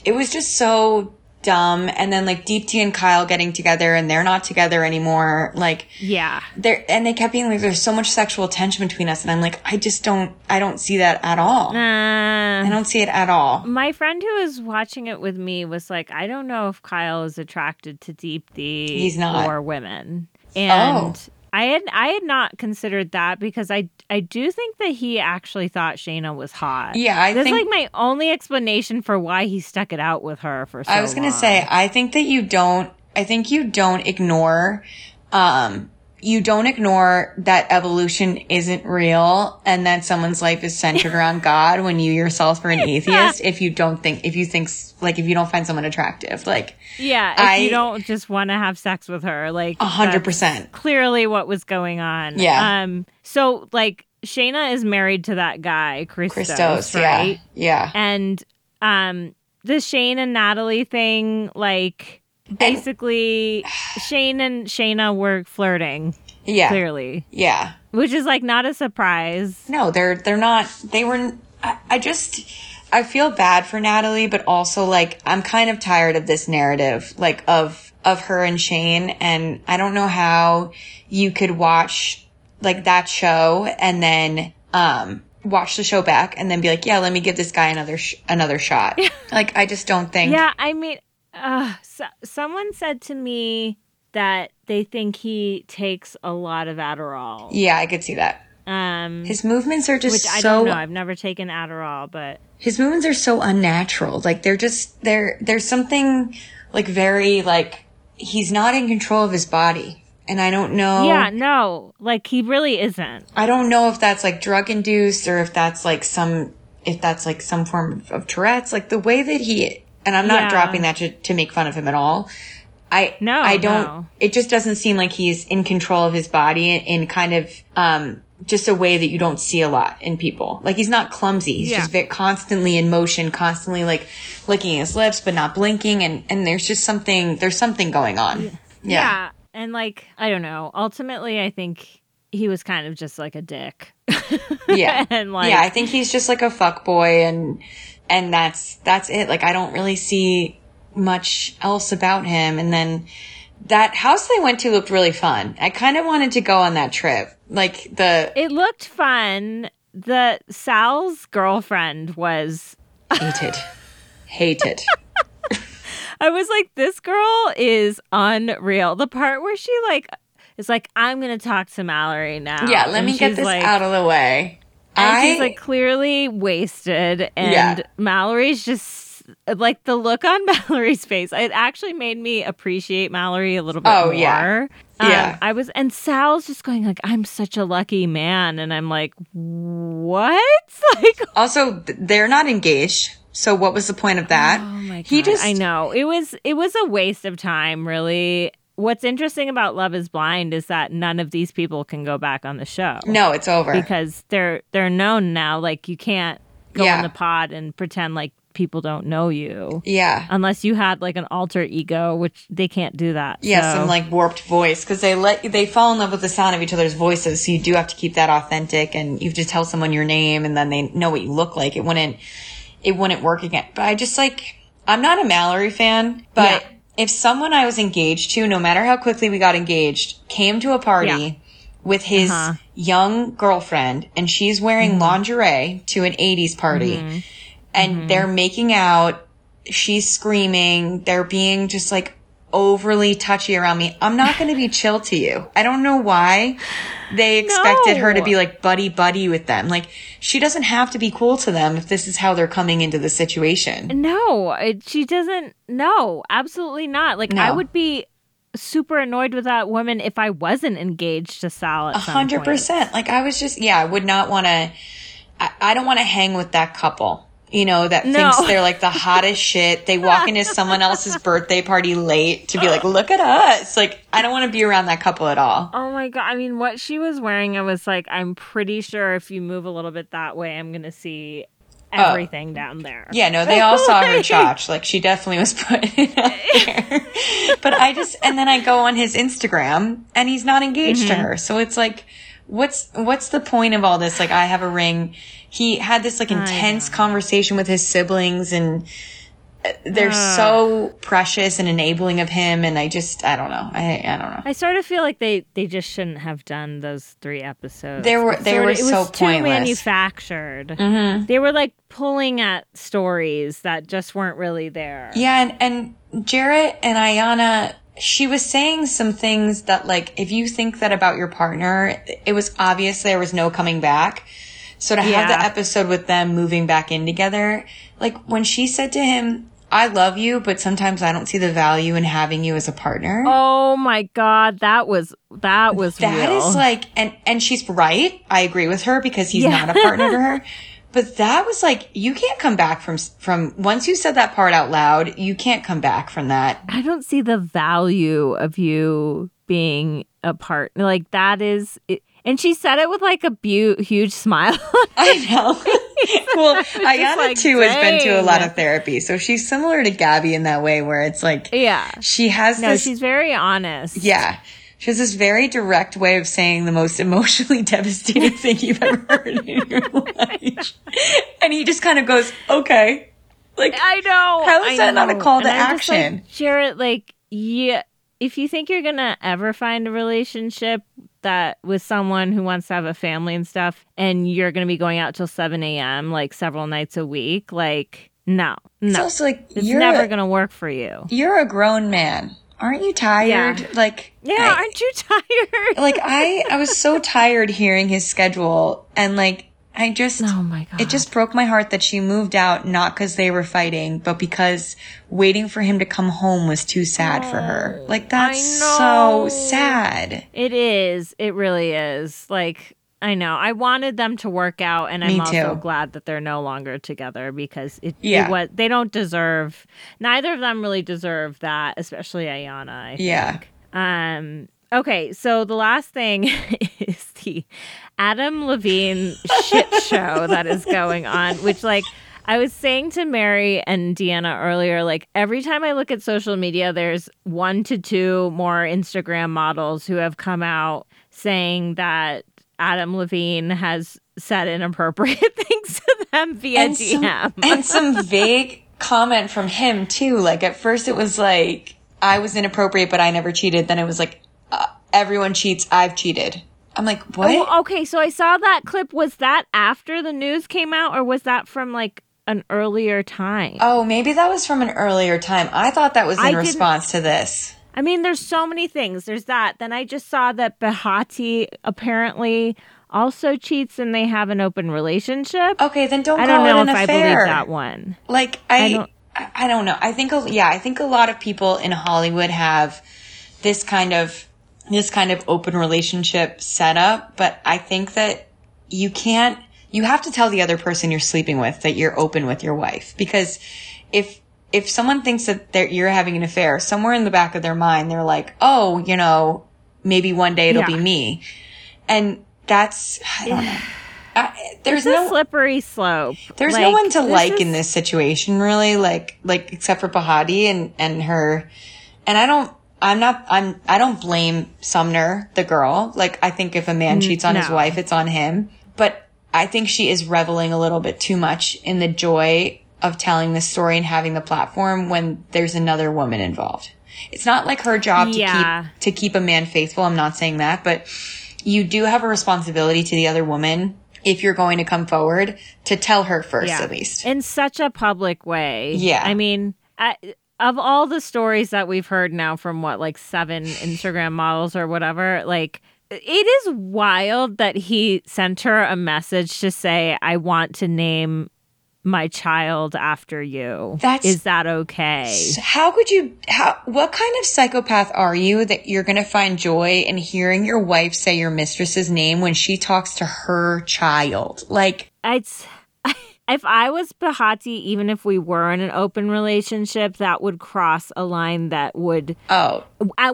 B: it was just so dumb. And then like Deepti and Kyle getting together and they're not together anymore. Like,
A: Yeah,
B: there, and they kept being like, there's so much sexual tension between us. And I'm like, I just don't, I don't see that at all. I don't see it at all.
A: my friend who was watching it with me was like, I don't know if Kyle is attracted to Deepti
B: He's not.
A: or women, and.
B: Oh.
A: I had I had not considered that because I I do think that he actually thought Shaina was hot.
B: Yeah, I
A: That's
B: think-
A: like my only explanation for why he stuck it out with her for so
B: I was gonna
A: long.
B: say, I think that you don't, I think you don't ignore, um, you don't ignore that evolution isn't real and that someone's life is centered around (laughs) God when you yourself are an atheist if you don't think, if you think, like, if you don't find someone attractive. Like,
A: Yeah, if
B: I-
A: you don't just want to have sex with her, like
B: a hundred percent,
A: Clearly, what was going on.
B: Yeah.
A: Um. So, like, Shaina is married to that guy, Christos,
B: Christos,
A: right?
B: yeah. Yeah.
A: And um, the Shayne and Natalie thing, like, basically, Shayne and Shaina were flirting
B: Yeah.
A: clearly,
B: Yeah.
A: which is like not a surprise.
B: No, they're they're not. They were. I, I just. I feel bad for Natalie, but also like I'm kind of tired of this narrative, like of of her and Shayne, and I don't know how you could watch like that show and then um watch the show back and then be like, yeah, let me give this guy another sh- another shot. (laughs) like I just don't think.
A: Yeah, I mean, uh, so, someone said to me that they think he takes a lot of Adderall.
B: Yeah, I could see that.
A: Um,
B: His movements are just
A: which I
B: so
A: don't know. I've never taken Adderall, but
B: his movements are so unnatural. Like they're just there. There's something like very like he's not in control of his body, and I don't know.
A: yeah, no, like he really isn't.
B: I don't know if that's like drug induced or if that's like some if that's like some form of Tourette's. Like the way that he and I'm not
A: Yeah.
B: dropping that to, to make fun of him at all. I
A: No,
B: I don't.
A: no.
B: It just doesn't seem like he's in control of his body in kind of um just a way that you don't see a lot in people. Like he's not clumsy. He's
A: Yeah.
B: just very, constantly in motion, constantly like licking his lips, but not blinking. And, and there's just something, there's something going on. Yeah.
A: And like, I don't know. Ultimately, I think he was kind of just like a dick. (laughs)
B: Yeah.
A: and like,
B: yeah. I think he's just like a fuck boy and, and that's, that's it. Like I don't really see much else about him. And then that house they went to looked really fun. I kind of wanted to go on that trip. Like the,
A: it looked fun. The Sal's girlfriend was
B: hated, hated. (laughs)
A: I was like, this girl is unreal. The part where she like is like, I'm gonna talk to Mallory now.
B: Yeah, let
A: And
B: me get this
A: like-
B: out of the way.
A: And
B: I
A: she's like clearly wasted, and
B: Yeah.
A: Mallory's just like the look on (laughs) Mallory's face. It actually made me appreciate Mallory a little bit
B: Oh,
A: more.
B: yeah.
A: Um,
B: Yeah.
A: I was, and Sal's just going like, "I'm such a lucky man," and I'm like, "What?" (laughs) Like,
B: also they're not engaged. So what was the point of that?
A: Oh my god!
B: He just
A: I know it was it was a waste of time, really. What's interesting about Love Is Blind is that none of these people can go back on the show
B: No, it's over.
A: because they're they're known now. Like you can't go
B: Yeah.
A: on the pod and pretend like people don't know you
B: yeah.
A: unless you had like an alter ego, which they can't do that.
B: Yeah,
A: So-
B: some like warped voice because they let they fall in love with the sound of each other's voices. So you do have to keep that authentic, and you have to tell someone your name, and then they know what you look like. It wouldn't, it wouldn't work again. But I just like I'm not a Mallory fan, but
A: Yeah.
B: If someone I was engaged to, no matter how quickly we got engaged, came to a party
A: Yeah.
B: with his
A: Uh-huh.
B: young girlfriend, and she's wearing mm-hmm. lingerie to an '80s party, mm-hmm. and mm-hmm. they're making out she's screaming. They're being just like overly touchy around me. I'm not going to be chill to you. I don't know why they expected her to be like buddy buddy with them. Like she doesn't have to be cool to them if this is how they're coming into the situation.
A: No, she doesn't. No, absolutely not. Like I would be super annoyed with that woman if I wasn't engaged to Sal.
B: A hundred percent. Like I was just, yeah, I would not want to, I, I don't want to hang with that couple. You know, that
A: No.
B: thinks they're like the (laughs) hottest shit. They walk into someone else's birthday party late to be like, look at us. Like, I don't want to be around that couple at all.
A: Oh my god! I mean, what she was wearing, I was like, I'm pretty sure if you move a little bit that way, I'm gonna see oh. everything down there.
B: Oh. Yeah, no, they all saw her (laughs) chotch. Like she definitely was putting it out there. but I just and then I go on his Instagram and he's not engaged to mm-hmm. her. So it's like what's what's the point of all this? Like I have a ring. He had this like intense conversation with his siblings and uh, they're so precious and enabling of him and I just I don't know. I I don't know.
A: I sort of feel like they they just shouldn't have done those three episodes.
B: They were- they
A: sorta-
B: were
A: it was
B: so
A: too
B: pointless.
A: manufactured. Mm-hmm. They were like pulling at stories that just weren't really there.
B: Yeah, and, and Jarrette and Iyanna, she was saying some things that like, if you think that about your partner, it was obvious there was no coming back. So to have the episode with them moving back in together, like when she said to him, I love you, but sometimes I don't see the value in having you as a partner.
A: Oh my god, that was that was
B: That
A: real.
B: is like, and, and she's right. I agree with her because he's
A: Yeah.
B: not a partner to her. (laughs) But that was like, you can't come back from, from, once you said that part out loud, you can't come back from that.
A: I don't see the value of you being a partner. Like that is, it, and she said it with like a bu- huge smile. (laughs)
B: I know. (laughs) well, (laughs) Iyanna
A: like,
B: too has been to a lot of therapy, so she's similar to Gabby in that way, where it's like
A: yeah.
B: she has
A: No,
B: this.
A: she's very honest.
B: yeah, she has this very direct way of saying the most emotionally devastating thing you've ever heard in your life, and he just kind of goes, "Okay." Like
A: I know.
B: How is
A: I
B: that not a
A: know.
B: call to
A: I'm
B: action?
A: Like, Jarrette, like, yeah, if you think you're gonna ever find a relationship that with someone who wants to have a family and stuff, and you're gonna be going out till seven a.m. like several nights a week, like, no, no,
B: also like
A: it's never
B: a,
A: gonna work for you.
B: you're a grown man. Aren't you tired?
A: Yeah.
B: Like
A: Yeah,
B: I-
A: aren't you (laughs) tired?
B: like I I was so tired hearing his schedule and like I just
A: oh my god,
B: it just broke my heart that she moved out not because they were fighting, but because waiting for him to come home was too sad for her. Like that's so sad.
A: It is. It really is. Like I know. I wanted them to work out, and I'm also glad that they're no longer together because it,
B: Yeah.
A: it was they don't deserve. Neither of them really deserve that, especially Iyanna. I
B: Yeah.
A: Um. Okay. So the last thing (laughs) the Adam Levine shit show that is going on, which like I was saying to Mary and Deanna earlier, like every time I look at social media, there's one to two more Instagram models who have come out saying that Adam Levine has said inappropriate (laughs) things to them via
B: and
A: DM.
B: Some, and some vague comment from him too. Like at first it was like, I was inappropriate, but I never cheated. Then it was like, uh, everyone cheats. I've cheated. I'm like, oh, what?
A: Oh, okay, so I saw that clip. Was that after the news came out, or was that from like an earlier time?
B: Oh, maybe that was from an earlier time. I thought that was in
A: I
B: response to this.
A: I mean, there's so many things. There's that. Then I just saw that Behati apparently also cheats and they have an open relationship.
B: Okay, then don't
A: I
B: call
A: don't know if I believe that one.
B: Like I,
A: I don't,
B: I, don't know. I think, yeah, I think a lot of people in Hollywood have this kind of, this kind of open relationship setup, but I think that you can't, you have to tell the other person you're sleeping with that you're open with your wife because if, if someone thinks that they're, you're having an affair, somewhere in the back of their mind, they're like, oh, you know, maybe one day it'll
A: Yeah.
B: be me. And that's, I don't know. I, there's no
A: a slippery slope.
B: there's
A: Like,
B: no one to like
A: is-
B: in this situation, really. Like, like except for Behati and and her, and I don't. I'm not. I'm. I don't blame Sumner, the girl. Like, I think if a man mm, cheats on his wife, it's on him. But I think she is reveling a little bit too much in the joy of telling this story and having the platform when there's another woman involved. It's not like her job to
A: Yeah.
B: keep to keep a man faithful. I'm not saying that, but you do have a responsibility to the other woman if you're going to come forward to tell her first at least.
A: in such a public way.
B: Yeah.
A: I mean, I, of all the stories that we've heard now from what like seven Instagram models or whatever, like it is wild that he sent her a message to say, "I want to name." My child after you.
B: That's-
A: is that okay?
B: How could you, how, what kind of psychopath are you that you're going to find joy in hearing your wife say your mistress's name when she talks to her child? Like,
A: It's if I was Behati, even if we were in an open relationship, that would cross a line that would
B: oh,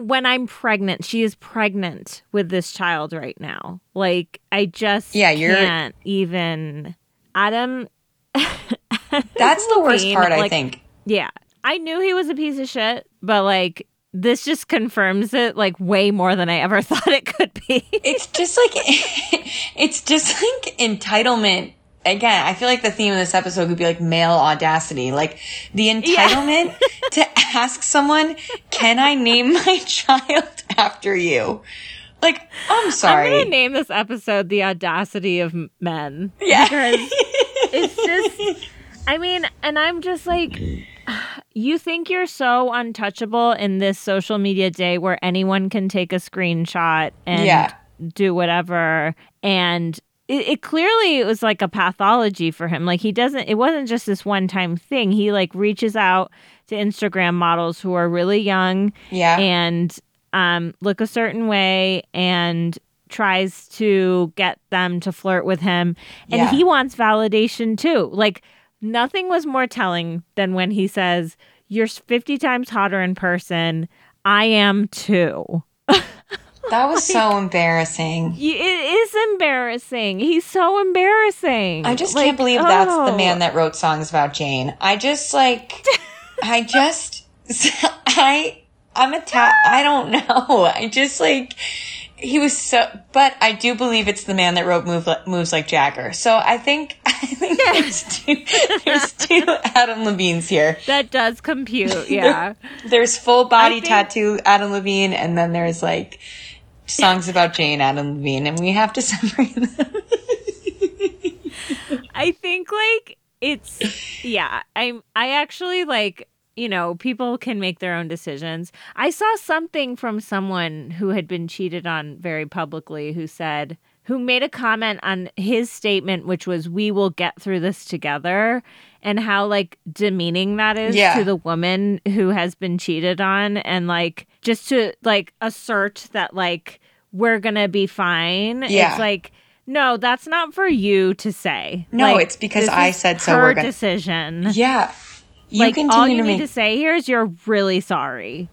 A: when I'm pregnant, she is pregnant with this child right now. Like I just
B: Yeah, you're-
A: can't even. Adam, (laughs)
B: that's the worst part, I think.
A: yeah, I knew he was a piece of shit, but like this just confirms it like way more than I ever (laughs) thought it could be.
B: It's just like, (laughs) it's just like entitlement. Again, I feel like the theme of this episode could be like male audacity. Like the entitlement (laughs) to ask someone, can I name my (laughs) child after you? Like, I'm sorry.
A: I'm gonna name this episode "The Audacity of Men."
B: Yeah.
A: because (laughs) it's just. I mean, and I'm just like, (sighs) you think you're so untouchable in this social media day where anyone can take a screenshot and
B: Yeah.
A: do whatever, and it, it clearly it was like a pathology for him. Like he doesn't. It wasn't just this one time thing. He like reaches out to Instagram models who are really young
B: yeah.
A: and um, look a certain way and tries to get them to flirt with him. And
B: Yeah.
A: he wants validation too. Like, nothing was more telling than when he says, You're 50 times hotter in person. I am too. (laughs)
B: That was so embarrassing.
A: It is embarrassing. He's so embarrassing.
B: I just
A: Like,
B: can't believe that's the
A: oh.
B: man that wrote songs about Jane. I just like, (laughs) I just, (laughs) I, I'm a ta- I don't know. I just like, he was so, but I do believe it's the man that wrote Move, Moves Like Jagger. So I think, I think there's two, there's two Adam Levines here.
A: That does compute. Yeah.
B: There's full body
A: think-
B: tattoo Adam Levine, and then there's like songs about Jane Adam Levine, and we have to (laughs) separate them.
A: I think like it's yeah. I'm I actually like you know people can make their own decisions. I saw something from someone who had been cheated on very publicly who said who made a comment on his statement which was we will get through this together and how like demeaning that is
B: Yeah.
A: to the woman who has been cheated on and like just to like assert that like we're going to be fine.
B: Yeah.
A: It's like no, that's not for you to say.
B: No,
A: Like,
B: it's because I said so,
A: Her
B: gonna-
A: decision.
B: Yeah. You
A: like
B: continue
A: all you
B: to
A: need
B: make
A: to say here is you're really sorry.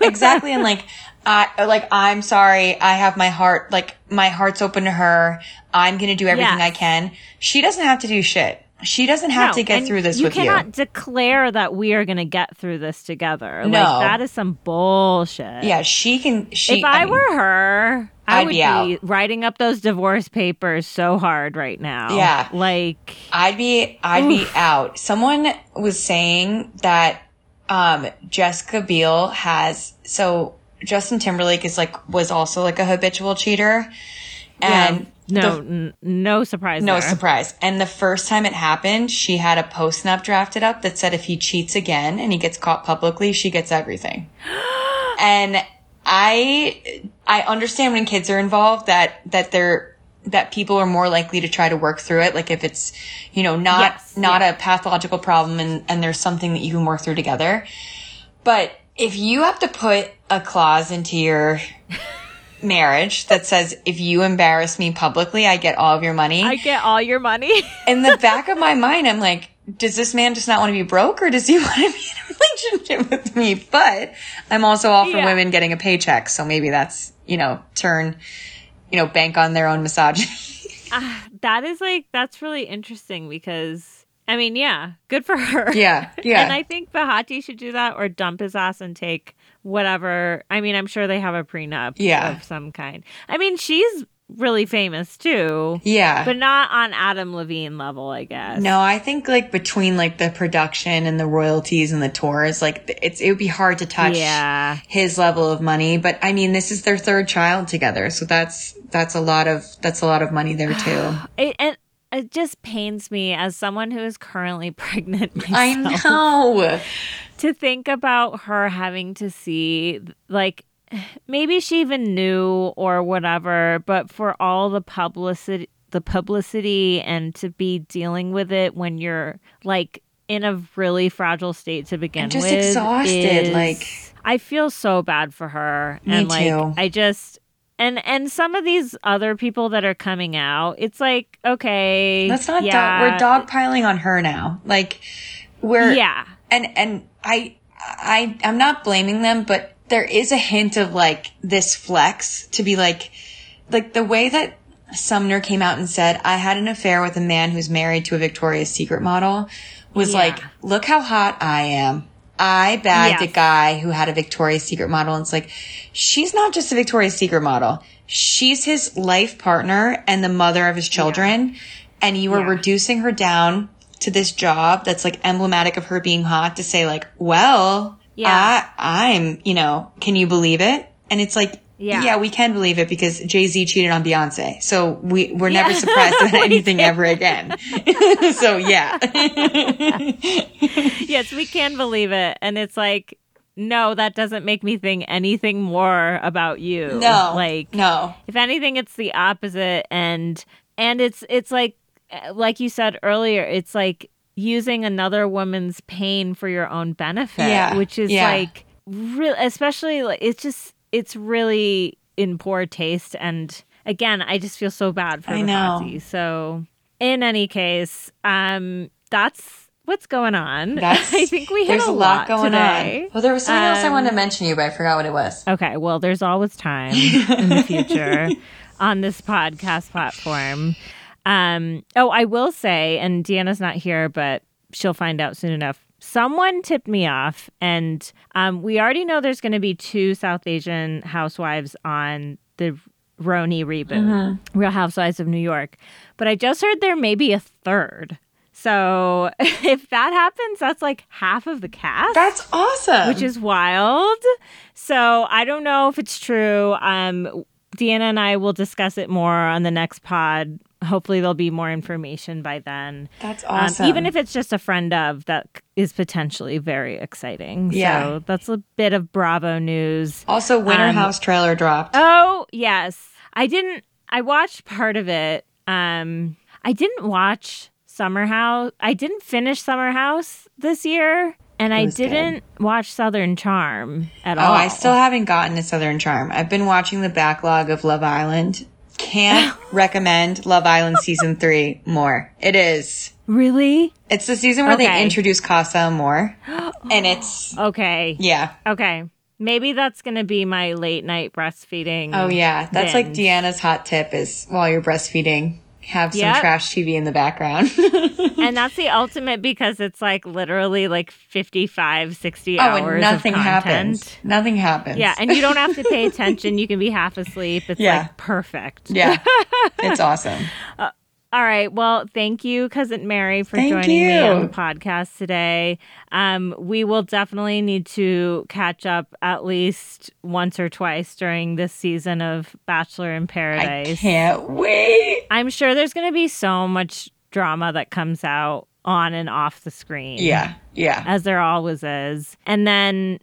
B: exactly and like I like I'm sorry. I have my heart like my heart's open to her. I'm going to do everything
A: Yes.
B: I can. She doesn't have to do shit. She doesn't have
A: No,
B: to get through this
A: you
B: with
A: cannot
B: you.
A: declare that we are going to get through this together.
B: No.
A: Like that is some bullshit.
B: Yeah, she can she
A: if I,
B: mean,
A: were her, I
B: I'd
A: would
B: be
A: be, writing up those divorce papers so hard right now.
B: Yeah.
A: Like
B: I'd be I'd be out. Someone was saying that um Jessica Biel has so Justin Timberlake is like was also like a habitual cheater. And
A: no,
B: the-
A: n- no surprise.
B: no
A: there.
B: surprise. And the first time it happened, she had a post nup drafted up that said if he cheats again and he gets caught publicly, she gets everything. (gasps) and I I understand when kids are involved that that they're that people are more likely to try to work through it. Like if it's, you know, not
A: Yes,
B: not
A: yeah.
B: a pathological problem and, and there's something that you can work through together. But if you have to put a clause into your marriage that says if you embarrass me publicly, I get all of your money.
A: I get all your money. (laughs)
B: in the back of my mind, I'm like, does this man just not want to be broke or does he (laughs) want to be in a relationship with me? But I'm also all for
A: Yeah.
B: women getting a paycheck. So maybe that's, you know, turn, you know, bank on their own misogyny. (laughs)
A: Ah, that is like that's really interesting because I mean, yeah, good for her.
B: Yeah, yeah.
A: and I think Behati should do that or dump his ass and take whatever. I mean, I'm sure they have a prenup
B: Yeah.
A: of some kind. I mean, she's really famous too,
B: yeah.
A: but not on Adam Levine level, I guess.
B: no, I think like between like the production and the royalties and the tours, like it's, it would be hard to touch
A: Yeah.
B: his level of money. But I mean, this is their third child together. So that's, that's a lot of, that's a lot of money there too. (sighs)
A: It, and it just pains me as someone who is currently (laughs) pregnant (laughs) myself.
B: I know.
A: to think about her having to see like maybe she even knew or whatever but for all the publicity the publicity and to be dealing with it when you're like in a really fragile state to begin
B: And just
A: with Just
B: exhausted,
A: is-
B: like-
A: I feel so bad for her
B: Me
A: and like
B: too.
A: I just and and some of these other people that are coming out it's like okay
B: Let's not.
A: yeah,
B: Dog, we're dogpiling on her now. Like we're
A: yeah
B: and and I I I'm not blaming them, but there is a hint of like this flex to be like like the way that Sumner came out and said I had an affair with a man who's married to a Victoria's Secret model was
A: Yeah.
B: like look how hot I am. I bagged
A: Yes.
B: a guy who had a Victoria's Secret model and it's like she's not just a Victoria's Secret model. She's his life partner and the mother of his children and you are
A: Yeah.
B: reducing her down to this job that's like emblematic of her being hot to say like, well,
A: Yeah.
B: I, I'm, you know, can you believe it? And it's like,
A: Yeah.
B: yeah, we can believe it because Jay Z cheated on Beyonce. So we, we're never
A: Yeah.
B: surprised (laughs) at anything ever again. (laughs) so yeah. (laughs)
A: yes, we can believe it. And it's like, no, that doesn't make me think anything more about you.
B: No.
A: Like,
B: no.
A: if anything, it's the opposite. And, and it's, it's like, like you said earlier, it's like using another woman's pain for your own benefit,
B: Yeah.
A: which is
B: Yeah.
A: like, real, especially like, it's just, it's really in poor taste. And again, I just feel so bad for
B: I know.
A: Behati. So, in any case, um, that's what's going on. (laughs)
B: That's,
A: I think we hit
B: there's
A: a,
B: a lot going
A: today.
B: on. Well, there was something else I
A: Um,
B: wanted to mention to you, but I forgot what it was.
A: Okay, well, there's always time in the (laughs) future on this podcast platform. Um, oh, I will say, and Deanna's not here, but she'll find out soon enough. Someone tipped me off, and um, we already know there's going to be two South Asian housewives on the RHONY reboot, Real Housewives of New York. But I just heard there may be a third. So (laughs) if that happens, that's like half of the cast
B: That's awesome.
A: which is wild. So I don't know if it's true. Um, Deanna and I will discuss it more on the next pod. Hopefully, there'll be more information by then.
B: that's
A: Um,
B: awesome.
A: even if it's just a friend of, that is potentially very exciting.
B: Yeah.
A: So that's a bit of Bravo news.
B: also Winter
A: um,
B: House trailer dropped.
A: Oh, yes. I didn't, I watched part of it. Um, I didn't watch Summer House. I didn't finish Summer House this year. And I didn't watch Southern Charm at
B: Oh,
A: all.
B: I still haven't gotten to Southern Charm. I've been watching the backlog of Love Island. Can't (laughs) recommend Love Island season three more. It is.
A: Really?
B: It's the season where
A: Okay.
B: they introduce Casa Amor. (gasps) And it's,
A: Okay.
B: yeah.
A: Okay. Maybe that's going to be my late night breastfeeding.
B: Oh yeah, that's like. Deanna's hot tip is while you're breastfeeding, have some
A: Yep.
B: trash TV in the background. (laughs)
A: and that's the ultimate because it's like literally like 55, 60
B: oh,
A: hours
B: and nothing happens. Nothing happens.
A: Yeah, and you don't have to pay (laughs) attention. You can be half asleep. It's
B: Yeah.
A: like perfect.
B: yeah, (laughs) it's awesome.
A: Uh, All right. Well, thank you, cousin Mary, for
B: Thank
A: joining me on the podcast today. Um, we will definitely need to catch up at least once or twice during this season of Bachelor in Paradise.
B: I can't wait.
A: I'm sure there's going to be so much drama that comes out on and off the screen.
B: Yeah, yeah.
A: As there always is. And then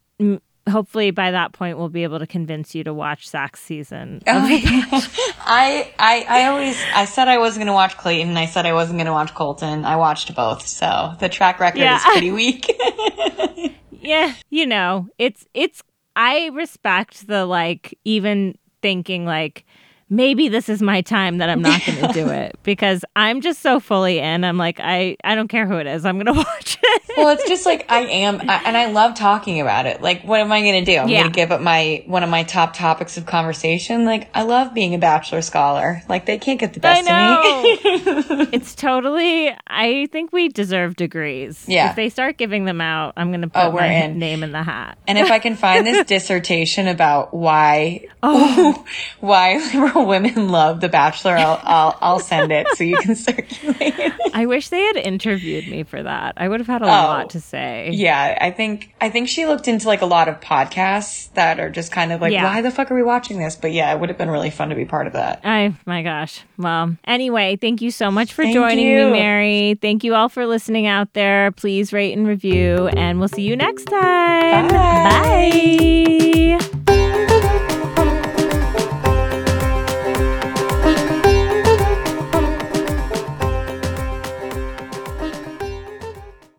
A: hopefully by that point, we'll be able to convince you to watch Zach's season.
B: Oh my gosh. I, I, I always, I said I wasn't going to watch Clayton. I said I wasn't going to watch Colton. I watched both. So the track record
A: Yeah.
B: is pretty weak. (laughs) (laughs)
A: yeah, you know, it's it's I respect the like even thinking like maybe this is my time that I'm not going to do (laughs) it because I'm just so fully in. I'm like I I don't care who it is. I'm going (laughs) to watch it.
B: well, it's just like I am, I, and I love talking about it. Like, what am I going to do? I'm
A: Yeah.
B: going to give up my one of my top topics of conversation. Like, I love being a bachelor scholar. Like, they can't get the best of me. (laughs)
A: it's totally I think we deserve degrees.
B: Yeah.
A: If they start giving them out, I'm going to oh, put
B: Oh, we're
A: my
B: in.
A: name in the hat.
B: And if I can find this dissertation about why
A: Oh.
B: why (laughs) women love The Bachelor, I'll, I'll I'll send it so you can (laughs) circulate. it.
A: I wish they had interviewed me for that. I would have had a
B: Oh.
A: lot to say.
B: Yeah, I think I think she looked into like a lot of podcasts that are just kind of like,
A: Yeah.
B: why the fuck are we watching this? But yeah, it would have been really fun to be part of that.
A: I my gosh. Well, anyway, thank you so much for
B: Thank
A: joining
B: you.
A: me, Mary. Thank you all for listening out there. Please rate and review, and we'll see you next time.
B: Bye.
A: Bye.